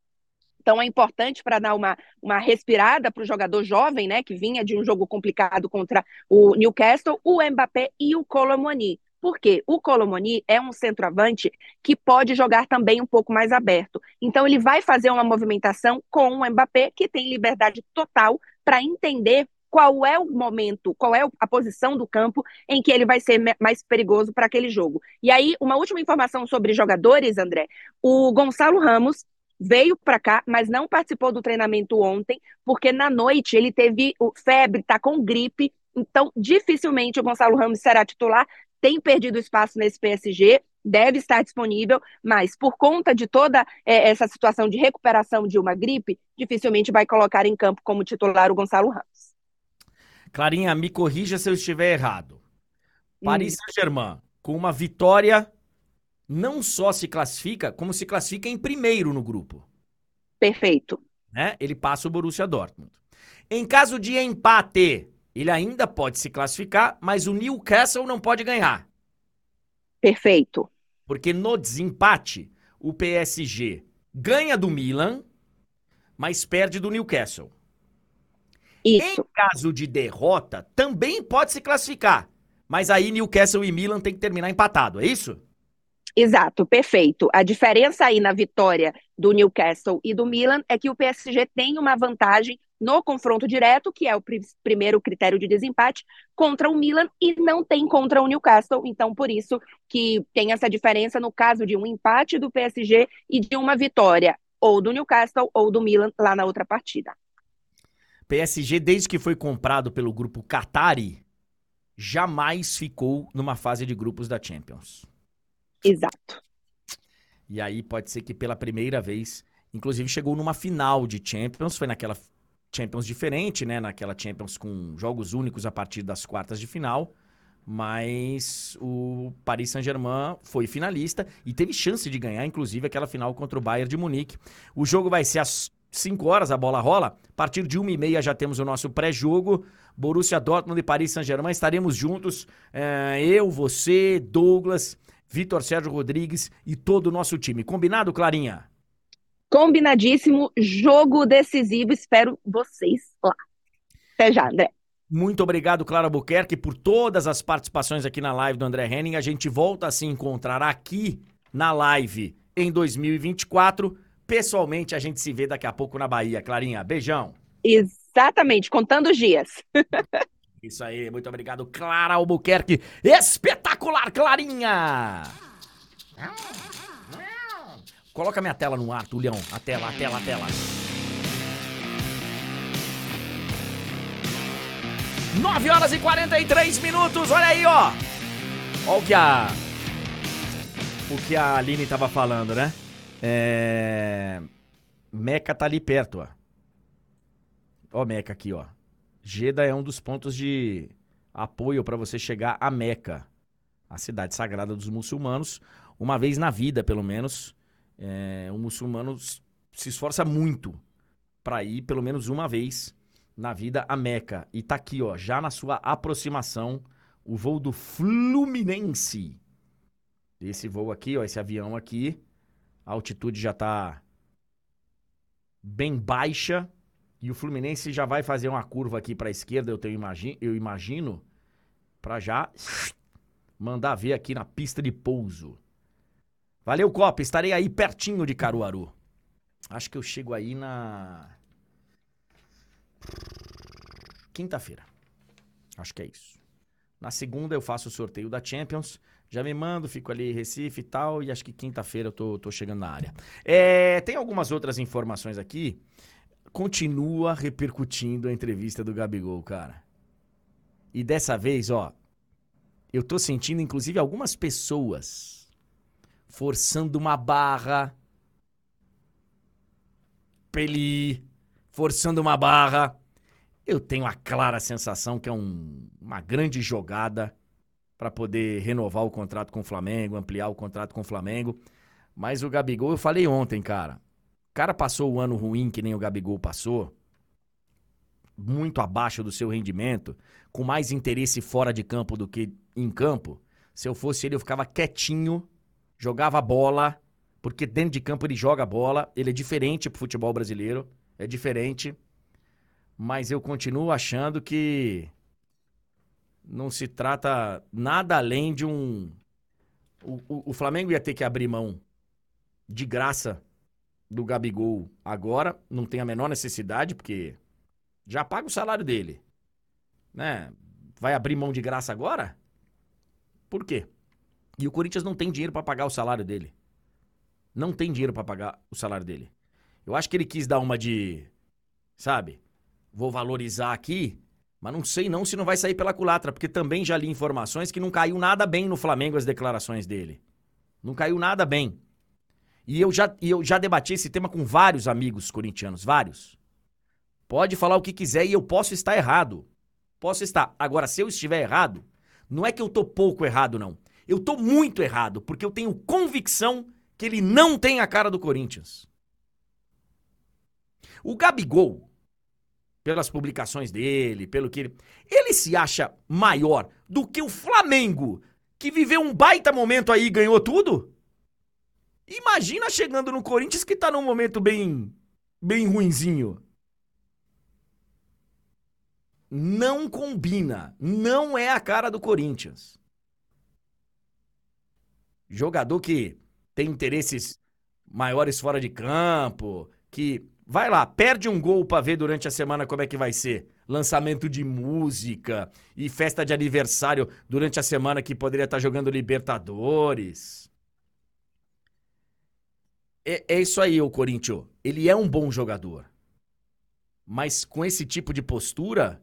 então é importante para dar uma, uma respirada para o jogador jovem, né, que vinha de um jogo complicado contra o Newcastle, o Mbappé e o Colomoni. Por quê? O Colomoni é um centroavante que pode jogar também um pouco mais aberto. Então ele vai fazer uma movimentação com o Mbappé, que tem liberdade total para entender qual é o momento, qual é a posição do campo em que ele vai ser mais perigoso para aquele jogo. E aí, uma última informação sobre jogadores, André. O Gonçalo Ramos veio para cá, mas não participou do treinamento ontem, porque na noite ele teve febre, está com gripe, então dificilmente o Gonçalo Ramos será titular. Tem perdido espaço nesse PSG, deve estar disponível, mas por conta de toda é, essa situação de recuperação de uma gripe, dificilmente vai colocar em campo como titular o Gonçalo Ramos. Clarinha, me corrija se eu estiver errado. Paris hum. Saint-Germain, com uma vitória não só se classifica, como se classifica em primeiro no grupo. Perfeito. Né? Ele passa o Borussia Dortmund. Em caso de empate, ele ainda pode se classificar, mas o Newcastle não pode ganhar. Perfeito. Porque no desempate, o PSG ganha do Milan, mas perde do Newcastle. Isso. Em caso de derrota, também pode se classificar. Mas aí Newcastle e Milan tem que terminar empatado, é isso? Exato, perfeito. A diferença aí na vitória do Newcastle e do Milan é que o PSG tem uma vantagem no confronto direto, que é o pri primeiro critério de desempate, contra o Milan e não tem contra o Newcastle. Então, por isso que tem essa diferença no caso de um empate do PSG e de uma vitória ou do Newcastle ou do Milan lá na outra partida. PSG, desde que foi comprado pelo grupo Qatari, jamais ficou numa fase de grupos da Champions. Exato. E aí pode ser que pela primeira vez, inclusive chegou numa final de Champions, foi naquela Champions diferente, né? Naquela Champions com jogos únicos a partir das quartas de final. Mas o Paris Saint-Germain foi finalista e teve chance de ganhar, inclusive, aquela final contra o Bayern de Munique. O jogo vai ser às 5 horas, a bola rola. A partir de 1 e meia já temos o nosso pré-jogo. Borussia Dortmund e Paris Saint-Germain estaremos juntos. É, eu, você, Douglas, Vitor Sérgio Rodrigues e todo o nosso time. Combinado, Clarinha? Combinadíssimo, jogo decisivo. Espero vocês lá. Até já, André. Muito obrigado, Clara Buquerque, por todas as participações aqui na live do André Henning. A gente volta a se encontrar aqui na live em 2024. Pessoalmente, a gente se vê daqui a pouco na Bahia. Clarinha, beijão. Exatamente, contando os dias. *laughs* Isso aí, muito obrigado, Clara Albuquerque. Espetacular, Clarinha! Coloca minha tela no ar, Tulhão. A tela, a tela, a tela. 9 horas e 43 minutos, olha aí, ó. Olha o que a. O que a Aline tava falando, né? É. Meca tá ali perto, ó. Ó, Meca aqui, ó. Jeddah é um dos pontos de apoio para você chegar a Meca, a cidade sagrada dos muçulmanos. Uma vez na vida, pelo menos, é, o muçulmano se esforça muito para ir pelo menos uma vez na vida a Meca. E tá aqui, ó, já na sua aproximação, o voo do Fluminense. Esse voo aqui, ó, esse avião aqui, a altitude já tá bem baixa e o Fluminense já vai fazer uma curva aqui para a esquerda, eu, tenho, imagi eu imagino, para já mandar ver aqui na pista de pouso. Valeu, Copa. Estarei aí pertinho de Caruaru. Acho que eu chego aí na. Quinta-feira. Acho que é isso. Na segunda eu faço o sorteio da Champions. Já me mando, fico ali em Recife e tal. E acho que quinta-feira eu tô, tô, chegando na área. É, tem algumas outras informações aqui. Continua repercutindo a entrevista do Gabigol, cara. E dessa vez, ó. Eu tô sentindo, inclusive, algumas pessoas forçando uma barra. Peli, forçando uma barra. Eu tenho a clara sensação que é um, uma grande jogada para poder renovar o contrato com o Flamengo, ampliar o contrato com o Flamengo. Mas o Gabigol, eu falei ontem, cara. Cara passou o ano ruim que nem o Gabigol passou, muito abaixo do seu rendimento, com mais interesse fora de campo do que em campo. Se eu fosse ele, eu ficava quietinho, jogava bola, porque dentro de campo ele joga bola, ele é diferente pro futebol brasileiro, é diferente. Mas eu continuo achando que não se trata nada além de um. O, o, o, Flamengo ia ter que abrir mão de graça do Gabigol agora, não tem a menor necessidade, porque já paga o salário dele. Né? Vai abrir mão de graça agora? Por quê? E o Corinthians não tem dinheiro para pagar o salário dele. Não tem dinheiro para pagar o salário dele. Eu acho que ele quis dar uma de. Sabe? Vou valorizar aqui, mas não sei não se não vai sair pela culatra, porque também já li informações que não caiu nada bem no Flamengo as declarações dele. Não caiu nada bem. E eu já, e eu já debati esse tema com vários amigos corintianos, vários. Pode falar o que quiser e eu posso estar errado. Posso estar. Agora, se eu estiver errado, não é que eu tô pouco errado, não. Eu tô muito errado, porque eu tenho convicção que ele não tem a cara do Corinthians. O Gabigol, pelas publicações dele, pelo que ele. Ele se acha maior do que o Flamengo, que viveu um baita momento aí e ganhou tudo? Imagina chegando no Corinthians que tá num momento bem. bem ruinzinho. não combina. Não é a cara do Corinthians. Jogador que tem interesses maiores fora de campo, que vai lá, perde um gol pra ver durante a semana como é que vai ser. Lançamento de música e festa de aniversário durante a semana que poderia estar jogando Libertadores. É, é isso aí, o Corinthians. Ele é um bom jogador. Mas com esse tipo de postura,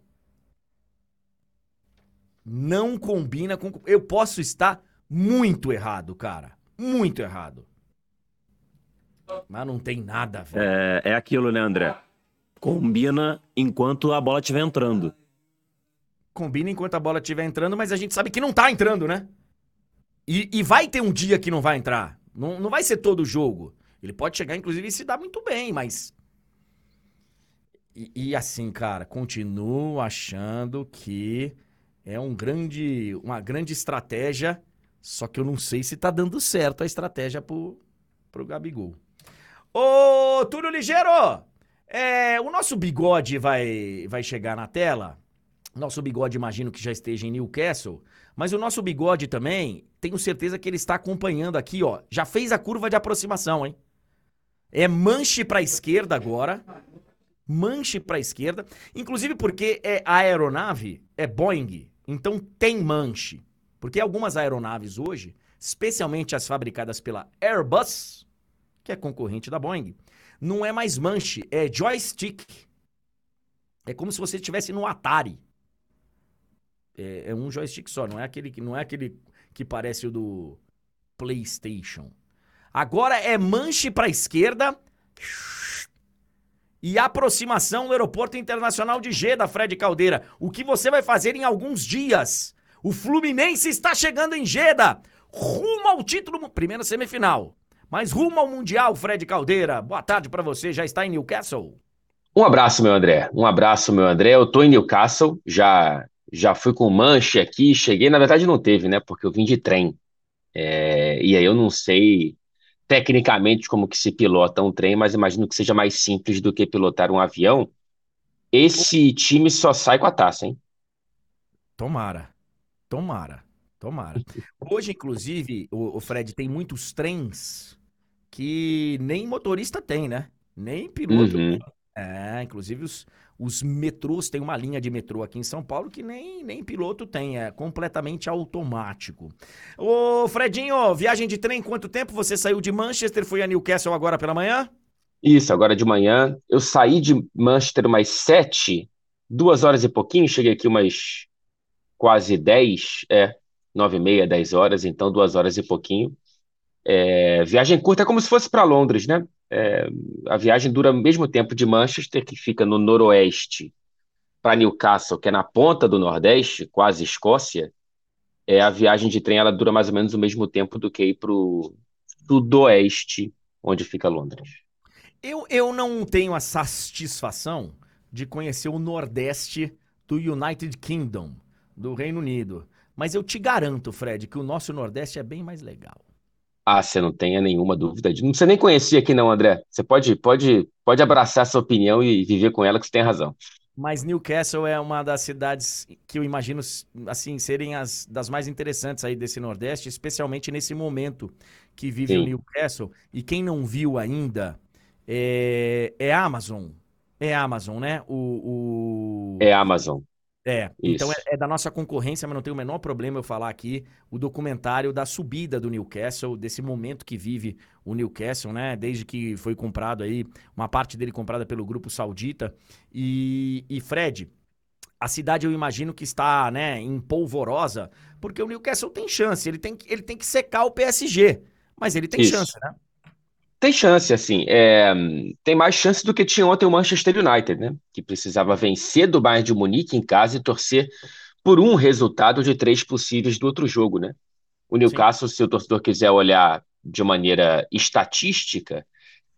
não combina com. Eu posso estar muito errado, cara. Muito errado. Mas não tem nada, velho. É, é aquilo, né, André? Combina enquanto a bola estiver entrando. Combina enquanto a bola estiver entrando, mas a gente sabe que não tá entrando, né? E, e vai ter um dia que não vai entrar. Não, não vai ser todo jogo. Ele pode chegar, inclusive, e se dar muito bem, mas. E, e assim, cara, continuo achando que é um grande, uma grande estratégia, só que eu não sei se tá dando certo a estratégia pro, pro Gabigol. Ô, Túlio Ligeiro! É, o nosso bigode vai, vai chegar na tela. Nosso bigode, imagino que já esteja em Newcastle. Mas o nosso bigode também, tenho certeza que ele está acompanhando aqui, ó. Já fez a curva de aproximação, hein? É manche para a esquerda agora. Manche para a esquerda. Inclusive porque é aeronave é Boeing. Então tem manche. Porque algumas aeronaves hoje, especialmente as fabricadas pela Airbus, que é concorrente da Boeing, não é mais manche, é joystick. É como se você estivesse no Atari. É, é, um joystick só, não é aquele que não é aquele que parece o do PlayStation. Agora é manche para a esquerda e aproximação do Aeroporto Internacional de Jeddah, Fred Caldeira. O que você vai fazer em alguns dias? O Fluminense está chegando em Jeddah, rumo ao título, primeira semifinal. Mas rumo ao Mundial, Fred Caldeira. Boa tarde para você, já está em Newcastle? Um abraço, meu André. Um abraço, meu André. Eu tô em Newcastle, já já fui com manche aqui, cheguei, na verdade não teve, né? Porque eu vim de trem. É, e aí eu não sei tecnicamente como que se pilota um trem, mas imagino que seja mais simples do que pilotar um avião. Esse time só sai com a taça, hein? Tomara. Tomara. Tomara. Hoje, inclusive, o, o Fred tem muitos trens que nem motorista tem, né? Nem piloto. Uhum. É, inclusive os, os metrôs, tem uma linha de metrô aqui em São Paulo que nem, nem piloto tem, é completamente automático. Ô, Fredinho, viagem de trem, quanto tempo você saiu de Manchester, foi a Newcastle agora pela manhã? Isso, agora de manhã. Eu saí de Manchester umas sete, duas horas e pouquinho, cheguei aqui umas quase dez, é, nove e meia, dez horas, então duas horas e pouquinho. É, viagem curta é como se fosse para Londres, né? É, a viagem dura o mesmo tempo de Manchester, que fica no noroeste, para Newcastle, que é na ponta do nordeste, quase Escócia. É, a viagem de trem ela dura mais ou menos o mesmo tempo do que ir para o sudoeste, onde fica Londres. Eu, eu não tenho a satisfação de conhecer o nordeste do United Kingdom, do Reino Unido. Mas eu te garanto, Fred, que o nosso nordeste é bem mais legal. Ah, você não tenha nenhuma dúvida. Não precisa nem conhecer aqui, não, André. Você pode, pode, pode abraçar essa opinião e viver com ela, que você tem razão. Mas Newcastle é uma das cidades que eu imagino assim serem as das mais interessantes aí desse Nordeste, especialmente nesse momento que vive Sim. o Newcastle. E quem não viu ainda é, é Amazon. É Amazon, né? O, o... É Amazon. É, então é, Isso. é da nossa concorrência, mas não tem o menor problema eu falar aqui o documentário da subida do Newcastle, desse momento que vive o Newcastle, né? Desde que foi comprado aí, uma parte dele comprada pelo grupo saudita. E, e Fred, a cidade eu imagino que está, né, em polvorosa, porque o Newcastle tem chance, ele tem, que- ele tem que secar o PSG, mas ele tem Isso. chance, né? Tem chance, assim. é, tem mais chance do que tinha ontem o Manchester United, né? Que precisava vencer do Bayern de Munique em casa e torcer por um resultado de três possíveis do outro jogo, né? O Newcastle, se o torcedor quiser olhar de maneira estatística,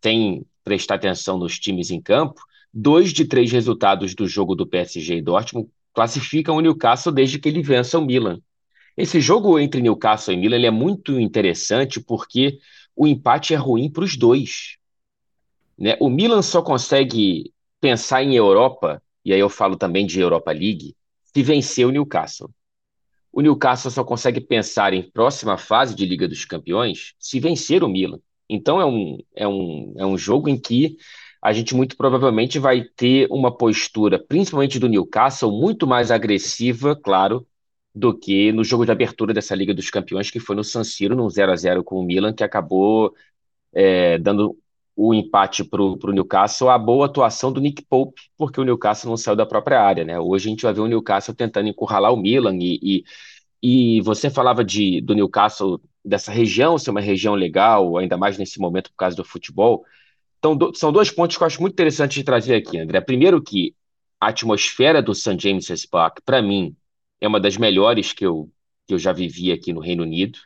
sem prestar atenção nos times em campo, dois de três resultados do jogo do PSG e Dortmund classificam o Newcastle desde que ele vença o Milan. Esse jogo entre Newcastle e Milan ele é muito interessante porque o empate é ruim para os dois. Né? O Milan só consegue pensar em Europa e aí eu falo também de Europa League, se vencer o Newcastle. O Newcastle só consegue pensar em próxima fase de Liga dos Campeões se vencer o Milan. Então é um, é um, é um jogo em que a gente muito provavelmente vai ter uma postura, principalmente do Newcastle, muito mais agressiva, claro, do que no jogo de abertura dessa Liga dos Campeões, que foi no San Siro, num 0 a 0 com o Milan, que acabou é, dando o empate para o Newcastle, a boa atuação do Nick Pope, porque o Newcastle não saiu da própria área, né? Hoje a gente vai ver o Newcastle tentando encurralar o Milan e, e, e você falava de, do Newcastle, dessa região ser uma região legal, ainda mais nesse momento por causa do futebol. Então, do, são dois pontos que eu acho muito interessante de trazer aqui, André. Primeiro que a atmosfera do St. James's Park, para mim, é uma das melhores que eu, que eu já vivi aqui no Reino Unido.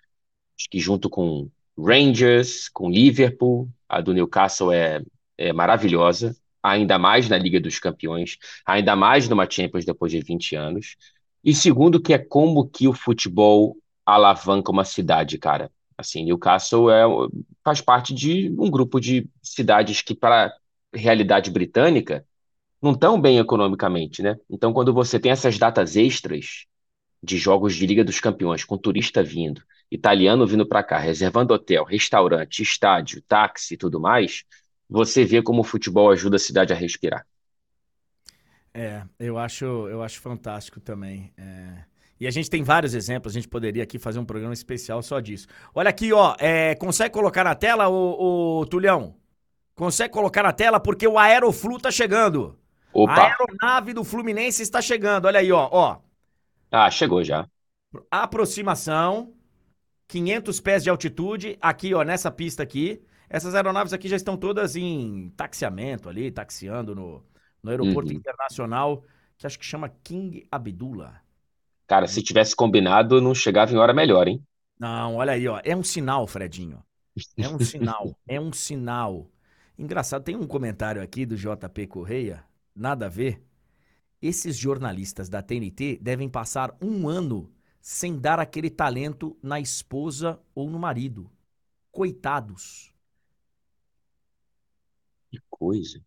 Acho que junto com Rangers, com Liverpool, a do Newcastle é, é maravilhosa, ainda mais na Liga dos Campeões, ainda mais numa Champions depois de 20 anos. E segundo, que é como que o futebol alavanca uma cidade, cara. Assim, Newcastle é, faz parte de um grupo de cidades que, para realidade britânica, não estão bem economicamente, né? Então, quando você tem essas datas extras de jogos de Liga dos Campeões, com turista vindo, italiano vindo para cá, reservando hotel, restaurante, estádio, táxi e tudo mais, você vê como o futebol ajuda a cidade a respirar. É, eu acho, eu acho fantástico também. É... E a gente tem vários exemplos, a gente poderia aqui fazer um programa especial só disso. Olha aqui, ó, é, consegue colocar na tela, o, o Tulhão? Consegue colocar na tela porque o Aeroflu tá chegando. Opa. A aeronave do Fluminense está chegando. Olha aí, ó, ó. Ah, chegou já. Aproximação, 500 pés de altitude, aqui, ó, nessa pista aqui. Essas aeronaves aqui já estão todas em taxiamento ali, taxiando no, no aeroporto uhum. internacional, que acho que chama King Abdullah. Cara, se tivesse combinado, não chegava em hora melhor, hein? Não, olha aí, ó. É um sinal, Fredinho. É um sinal. *laughs* é um sinal. Engraçado, tem um comentário aqui do JP Correia, nada a ver. Esses jornalistas da TNT devem passar um ano sem dar aquele talento na esposa ou no marido. Coitados. Que coisa.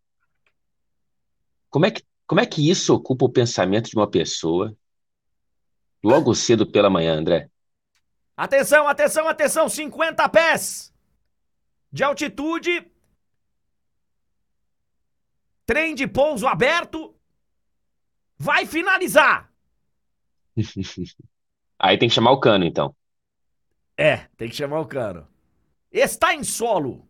Como é que, como é que isso ocupa o pensamento de uma pessoa logo cedo pela manhã, André? Atenção, atenção, atenção! 50 pés de altitude Trem de pouso aberto. Vai finalizar. *laughs* Aí tem que chamar o cano, então. É, tem que chamar o cano. Está em solo.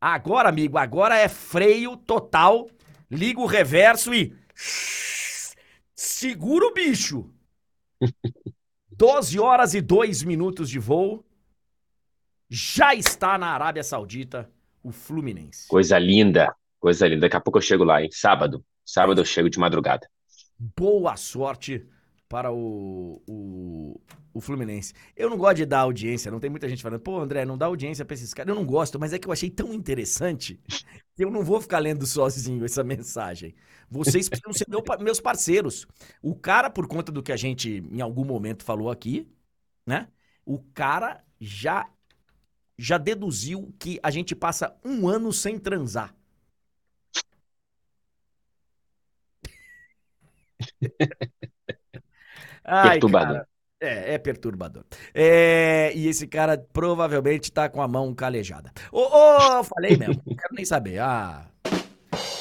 Agora, amigo, agora é freio total. Liga o reverso e. *laughs* Segura o bicho. *laughs* 12 horas e 2 minutos de voo. Já está na Arábia Saudita o Fluminense. Coisa linda. Coisa linda. Daqui a pouco eu chego lá, hein? Sábado. Sábado eu chego de madrugada. Boa sorte para o, o, o Fluminense. Eu não gosto de dar audiência, não tem muita gente falando, pô, André, não dá audiência para esses caras. Eu não gosto, mas é que eu achei tão interessante *laughs* que eu não vou ficar lendo sozinho essa mensagem. Vocês precisam ser meu, meus parceiros. O cara, por conta do que a gente em algum momento falou aqui, né? O cara já já deduziu que a gente passa um ano sem transar. Ai, perturbador. Cara, é, é perturbador. É, e esse cara provavelmente tá com a mão calejada. Ô, ô, falei mesmo, não quero nem saber. Ah.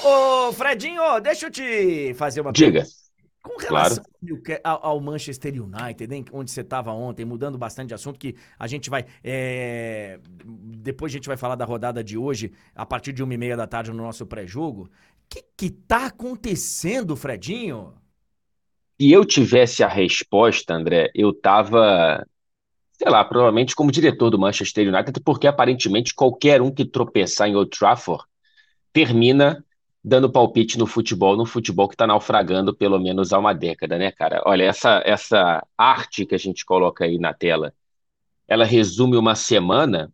Ô, Fredinho, deixa eu te fazer uma Diga. pergunta. Com relação claro. ao, ao, Manchester United, hein, onde você estava ontem, mudando bastante de assunto, que a gente vai. É... Depois a gente vai falar da rodada de hoje, a partir de uma e meia da tarde no nosso pré-jogo. O que, que tá acontecendo, Fredinho? Se eu tivesse a resposta, André, eu tava, sei lá, provavelmente como diretor do Manchester United, porque aparentemente qualquer um que tropeçar em Old Trafford termina dando palpite no futebol, no futebol que está naufragando pelo menos há uma década, né, cara? Olha, essa, essa arte que a gente coloca aí na tela, ela resume uma semana,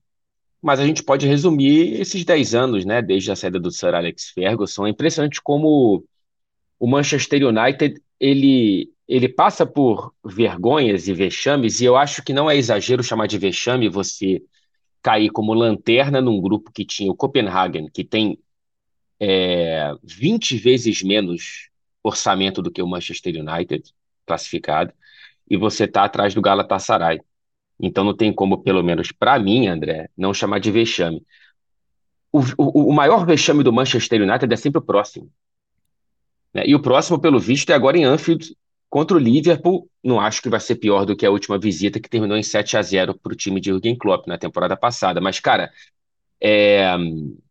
mas a gente pode resumir esses 10 anos, né, desde a saída do Sir Alex Ferguson. É impressionante como o Manchester United ele, ele passa por vergonhas e vexames, e eu acho que não é exagero chamar de vexame você cair como lanterna num grupo que tinha o Copenhagen, que tem é, 20 vezes menos orçamento do que o Manchester United, classificado, e você está atrás do Galatasaray. Então não tem como, pelo menos para mim, André, não chamar de vexame. O, o, o, maior vexame do Manchester United é sempre o próximo. Né? E o próximo, pelo visto, é agora em Anfield contra o Liverpool. Não acho que vai ser pior do que a última visita, que terminou em 7 a 0 para o time de Jürgen Klopp na temporada passada. Mas, cara, é,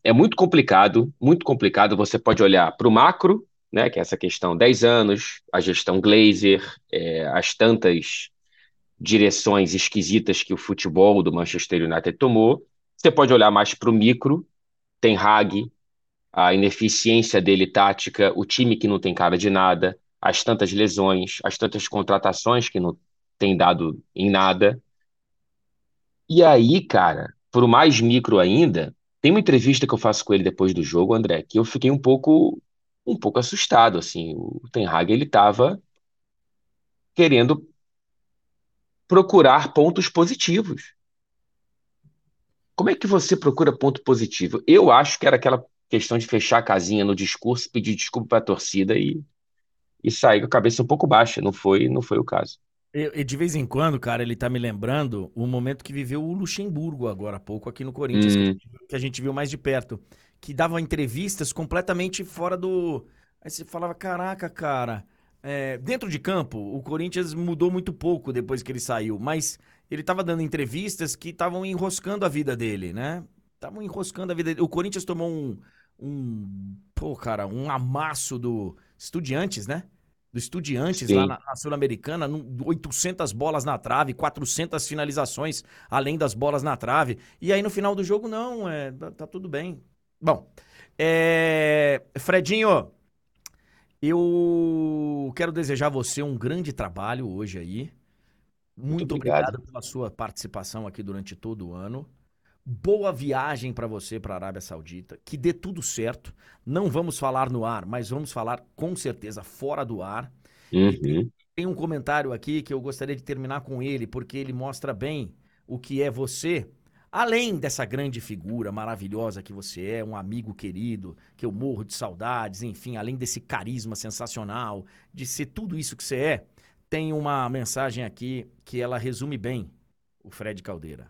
é muito complicado, muito complicado. Você pode olhar para o macro, né, que é essa questão 10 anos, a gestão Glazer, é, as tantas direções esquisitas que o futebol do Manchester United tomou. Você pode olhar mais para o micro, tem Hag, a ineficiência dele tática, o time que não tem cara de nada, as tantas lesões, as tantas contratações que não tem dado em nada. E aí, cara, por mais micro ainda, tem uma entrevista que eu faço com ele depois do jogo, André, que eu fiquei um pouco um pouco assustado, assim. O Ten Hag, ele estava querendo procurar pontos positivos. Como é que você procura ponto positivo? Eu acho que era aquela questão de fechar a casinha no discurso, pedir desculpa para a torcida e, e sair com a cabeça um pouco baixa. Não foi, não foi o caso. E, de vez em quando, cara, ele tá me lembrando o momento que viveu o Luxemburgo agora há pouco aqui no Corinthians, hum. que, a gente, viu mais de perto. Que dava entrevistas completamente fora do. Aí você falava: caraca, cara, é, dentro de campo, o Corinthians mudou muito pouco depois que ele saiu, mas ele estava dando entrevistas que estavam enroscando a vida dele, né? Estavam enroscando a vida dele. O Corinthians tomou um, um, pô, cara, um amasso do Estudiantes, né? Do Estudiantes Sim. lá na, na Sul-Americana, 800 bolas na trave, 400 finalizações além das bolas na trave. E aí no final do jogo, não, é, tá, tá tudo bem. Bom, é, Fredinho, eu quero desejar a você um grande trabalho hoje aí. Muito, Muito obrigado. obrigado. pela sua participação aqui durante todo o ano. Boa viagem para você para a Arábia Saudita. Que dê tudo certo. Não vamos falar no ar, mas vamos falar com certeza fora do ar. Uhum. Tem um comentário aqui que eu gostaria de terminar com ele, porque ele mostra bem o que é você Além dessa grande figura maravilhosa que você é, um amigo querido, que eu morro de saudades, enfim, além desse carisma sensacional, de ser tudo isso que você é, tem uma mensagem aqui que ela resume bem o Fred Caldeira.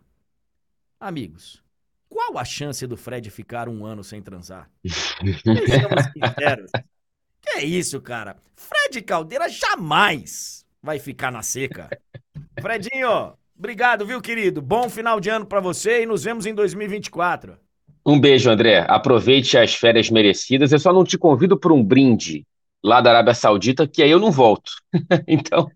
Amigos, qual a chance do Fred ficar um ano sem transar? *laughs* Sejamos sinceros. Que é isso, cara? Fred Caldeira jamais vai ficar na seca. Fredinho, Obrigado, viu, querido? Bom final de ano para você e nos vemos em 2024. Um beijo, André. Aproveite as férias merecidas. Eu só não te convido para um brinde lá da Arábia Saudita, que aí eu não volto. *laughs* então,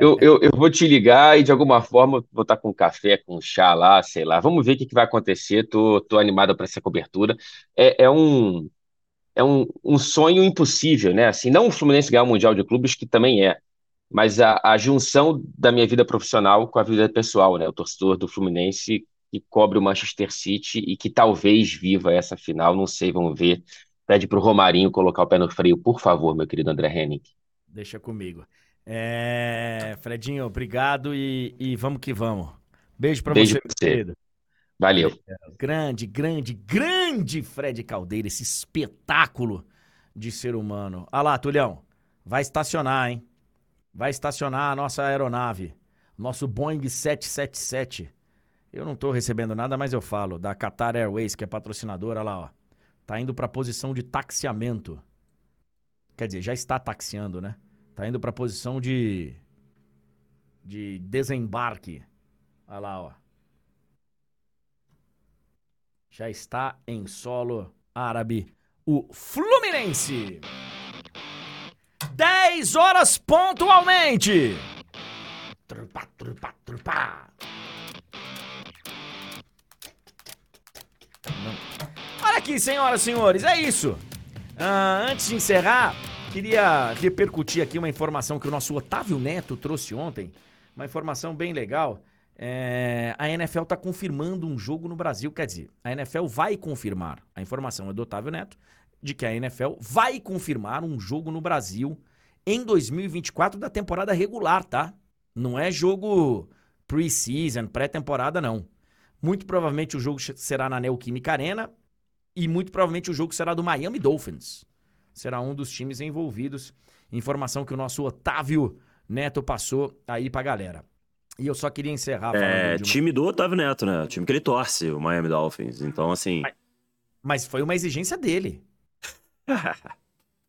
eu, eu, eu, vou te ligar e de alguma forma vou estar com café, com chá lá, sei lá. Vamos ver o que, que vai acontecer. Tô, tô animado para essa cobertura. É, é um é um, um sonho impossível, né? Assim, não o Fluminense ganhar o Mundial de Clubes, que também é, mas a, a junção da minha vida profissional com a vida pessoal, né? O torcedor do Fluminense que cobre o Manchester City e que talvez viva essa final, não sei, vamos ver. Pede para o Romarinho colocar o pé no freio, por favor, meu querido André Henning. Deixa comigo. É... Fredinho, obrigado e, e vamos que vamos. Beijo para você, você. querido. Valeu. Grande, grande, grande Fred Caldeira, esse espetáculo de ser humano. Olha lá, Tulhão, vai estacionar, hein? vai estacionar a nossa aeronave, nosso Boeing 777. Eu não estou recebendo nada, mas eu falo, da Qatar Airways, que é patrocinadora lá, ó. Tá indo para a posição de taxiamento. Quer dizer, já está taxiando, né? Tá indo para a posição de de desembarque. Olha lá, ó. Já está em solo árabe o Fluminense. 10 horas pontualmente. Trupa, trupa, trupa. Aqui, senhoras e senhores, é isso. Ah, antes de encerrar, queria repercutir aqui uma informação que o nosso Otávio Neto trouxe ontem. Uma informação bem legal. É, a NFL está confirmando um jogo no Brasil. Quer dizer, a NFL vai confirmar. A informação é do Otávio Neto de que a NFL vai confirmar um jogo no Brasil em 2024 da temporada regular, tá? Não é jogo pre-season, pré-temporada, não. Muito provavelmente o jogo será na Neoquímica Arena e muito provavelmente o jogo será do Miami Dolphins. será um dos times envolvidos. Informação que o nosso Otávio Neto passou aí pra galera. E eu só queria encerrar É, uma... time do Otávio Neto, né? O time que ele torce, o Miami Dolphins. Então, assim. Mas foi uma exigência dele. *laughs*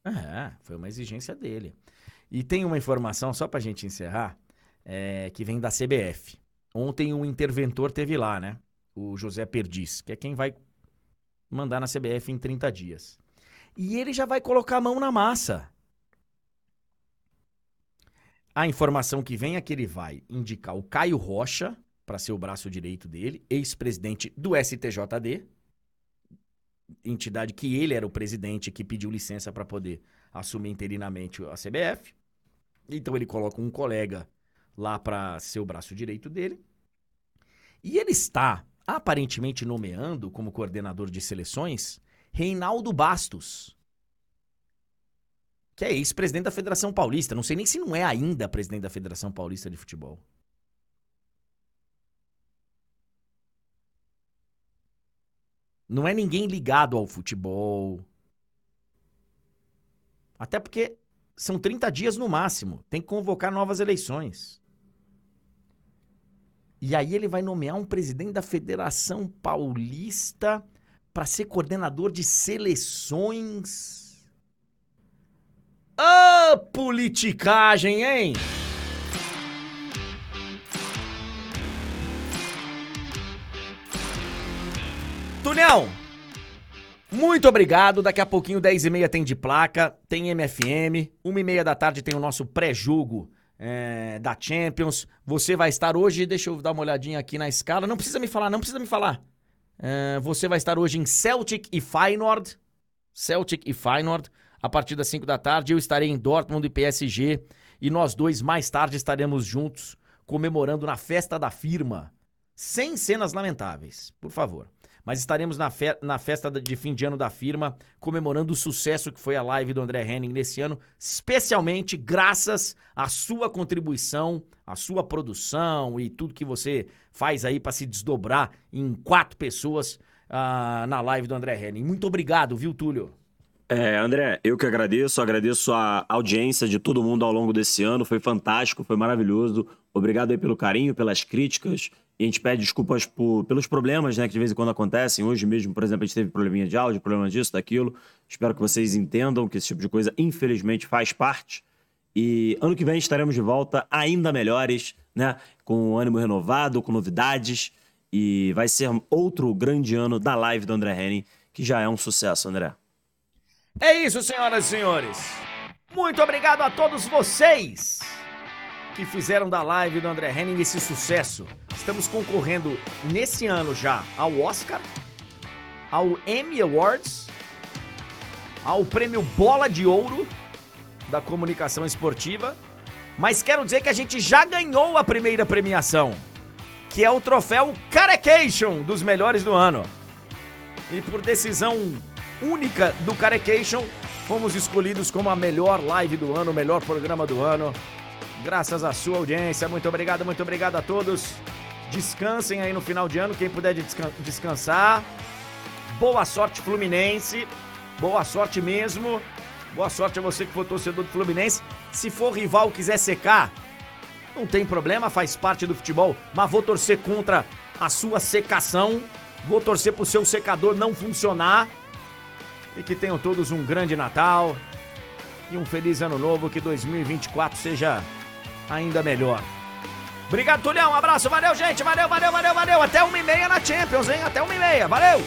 É, foi uma exigência dele. E tem uma informação, só pra gente encerrar, é, que vem da CBF. Ontem o interventor teve lá, né? O José Perdiz, que é quem vai mandar na CBF em 30 dias. E ele já vai colocar a mão na massa. A informação que vem é que ele vai indicar o Caio Rocha para ser o braço direito dele, ex-presidente do STJD, entidade que ele era o presidente que pediu licença para poder assumir interinamente a CBF. Então ele coloca um colega lá para ser o braço direito dele. E ele está aparentemente nomeando como coordenador de seleções Reinaldo Bastos, que é ex-presidente da Federação Paulista. Não sei nem se não é ainda presidente da Federação Paulista de Futebol. Não é ninguém ligado ao futebol. Até porque são 30 dias no máximo. Tem que convocar novas eleições. E aí ele vai nomear um presidente da Federação Paulista para ser coordenador de seleções. Ô, politicagem, hein? Tunhão, muito obrigado. Daqui a pouquinho, 10h30 tem de placa, tem MFM. 1h30 da tarde tem o nosso pré-jogo é, da Champions. Você vai estar hoje, deixa eu dar uma olhadinha aqui na escala. Não precisa me falar, não precisa me falar. É, você vai estar hoje em Celtic e Feyenoord. Celtic e Feyenoord, a partir das 5 da tarde. Eu estarei em Dortmund e PSG. E nós dois, mais tarde, estaremos juntos, comemorando na festa da firma. Sem cenas lamentáveis, por favor. Mas estaremos na, fe na festa de fim de ano da firma, comemorando o sucesso que foi a live do André Henning nesse ano, especialmente graças à sua contribuição, à sua produção e tudo que você faz aí para se desdobrar em quatro pessoas uh, na live do André Henning. Muito obrigado, viu, Túlio? É, André, eu que agradeço, agradeço a audiência de todo mundo ao longo desse ano, foi fantástico, foi maravilhoso. Obrigado aí pelo carinho, pelas críticas. E a gente pede desculpas por, pelos problemas, né, que de vez em quando acontecem. Hoje mesmo, por exemplo, a gente teve probleminha de áudio, problema disso, daquilo. Espero que vocês entendam que esse tipo de coisa, infelizmente, faz parte. E ano que vem estaremos de volta ainda melhores, né, com ânimo renovado, com novidades. E vai ser outro grande ano da live do André Henning, que já é um sucesso, André. É isso, senhoras e senhores. Muito obrigado a todos vocês que fizeram da live do André Henning esse sucesso. Estamos concorrendo nesse ano já ao Oscar, ao Emmy Awards, ao prêmio Bola de Ouro da comunicação esportiva. Mas quero dizer que a gente já ganhou a primeira premiação, que é o troféu Carecation dos melhores do ano. E por decisão única do Carecation, fomos escolhidos como a melhor live do ano, o melhor programa do ano. Graças à sua audiência. Muito obrigado, muito obrigado a todos. Descansem aí no final de ano, quem puder descan descansar. Boa sorte, Fluminense. Boa sorte mesmo. Boa sorte a você que for torcedor do Fluminense. Se for rival quiser secar, não tem problema, faz parte do futebol. Mas vou torcer contra a sua secação. Vou torcer pro seu secador não funcionar. E que tenham todos um grande Natal e um feliz ano novo. Que 2024 seja ainda melhor. Obrigado, Tulhão. Um abraço. Valeu, gente. Valeu, valeu, valeu, valeu. Até uma e meia na Champions, hein? Até uma e meia. Valeu!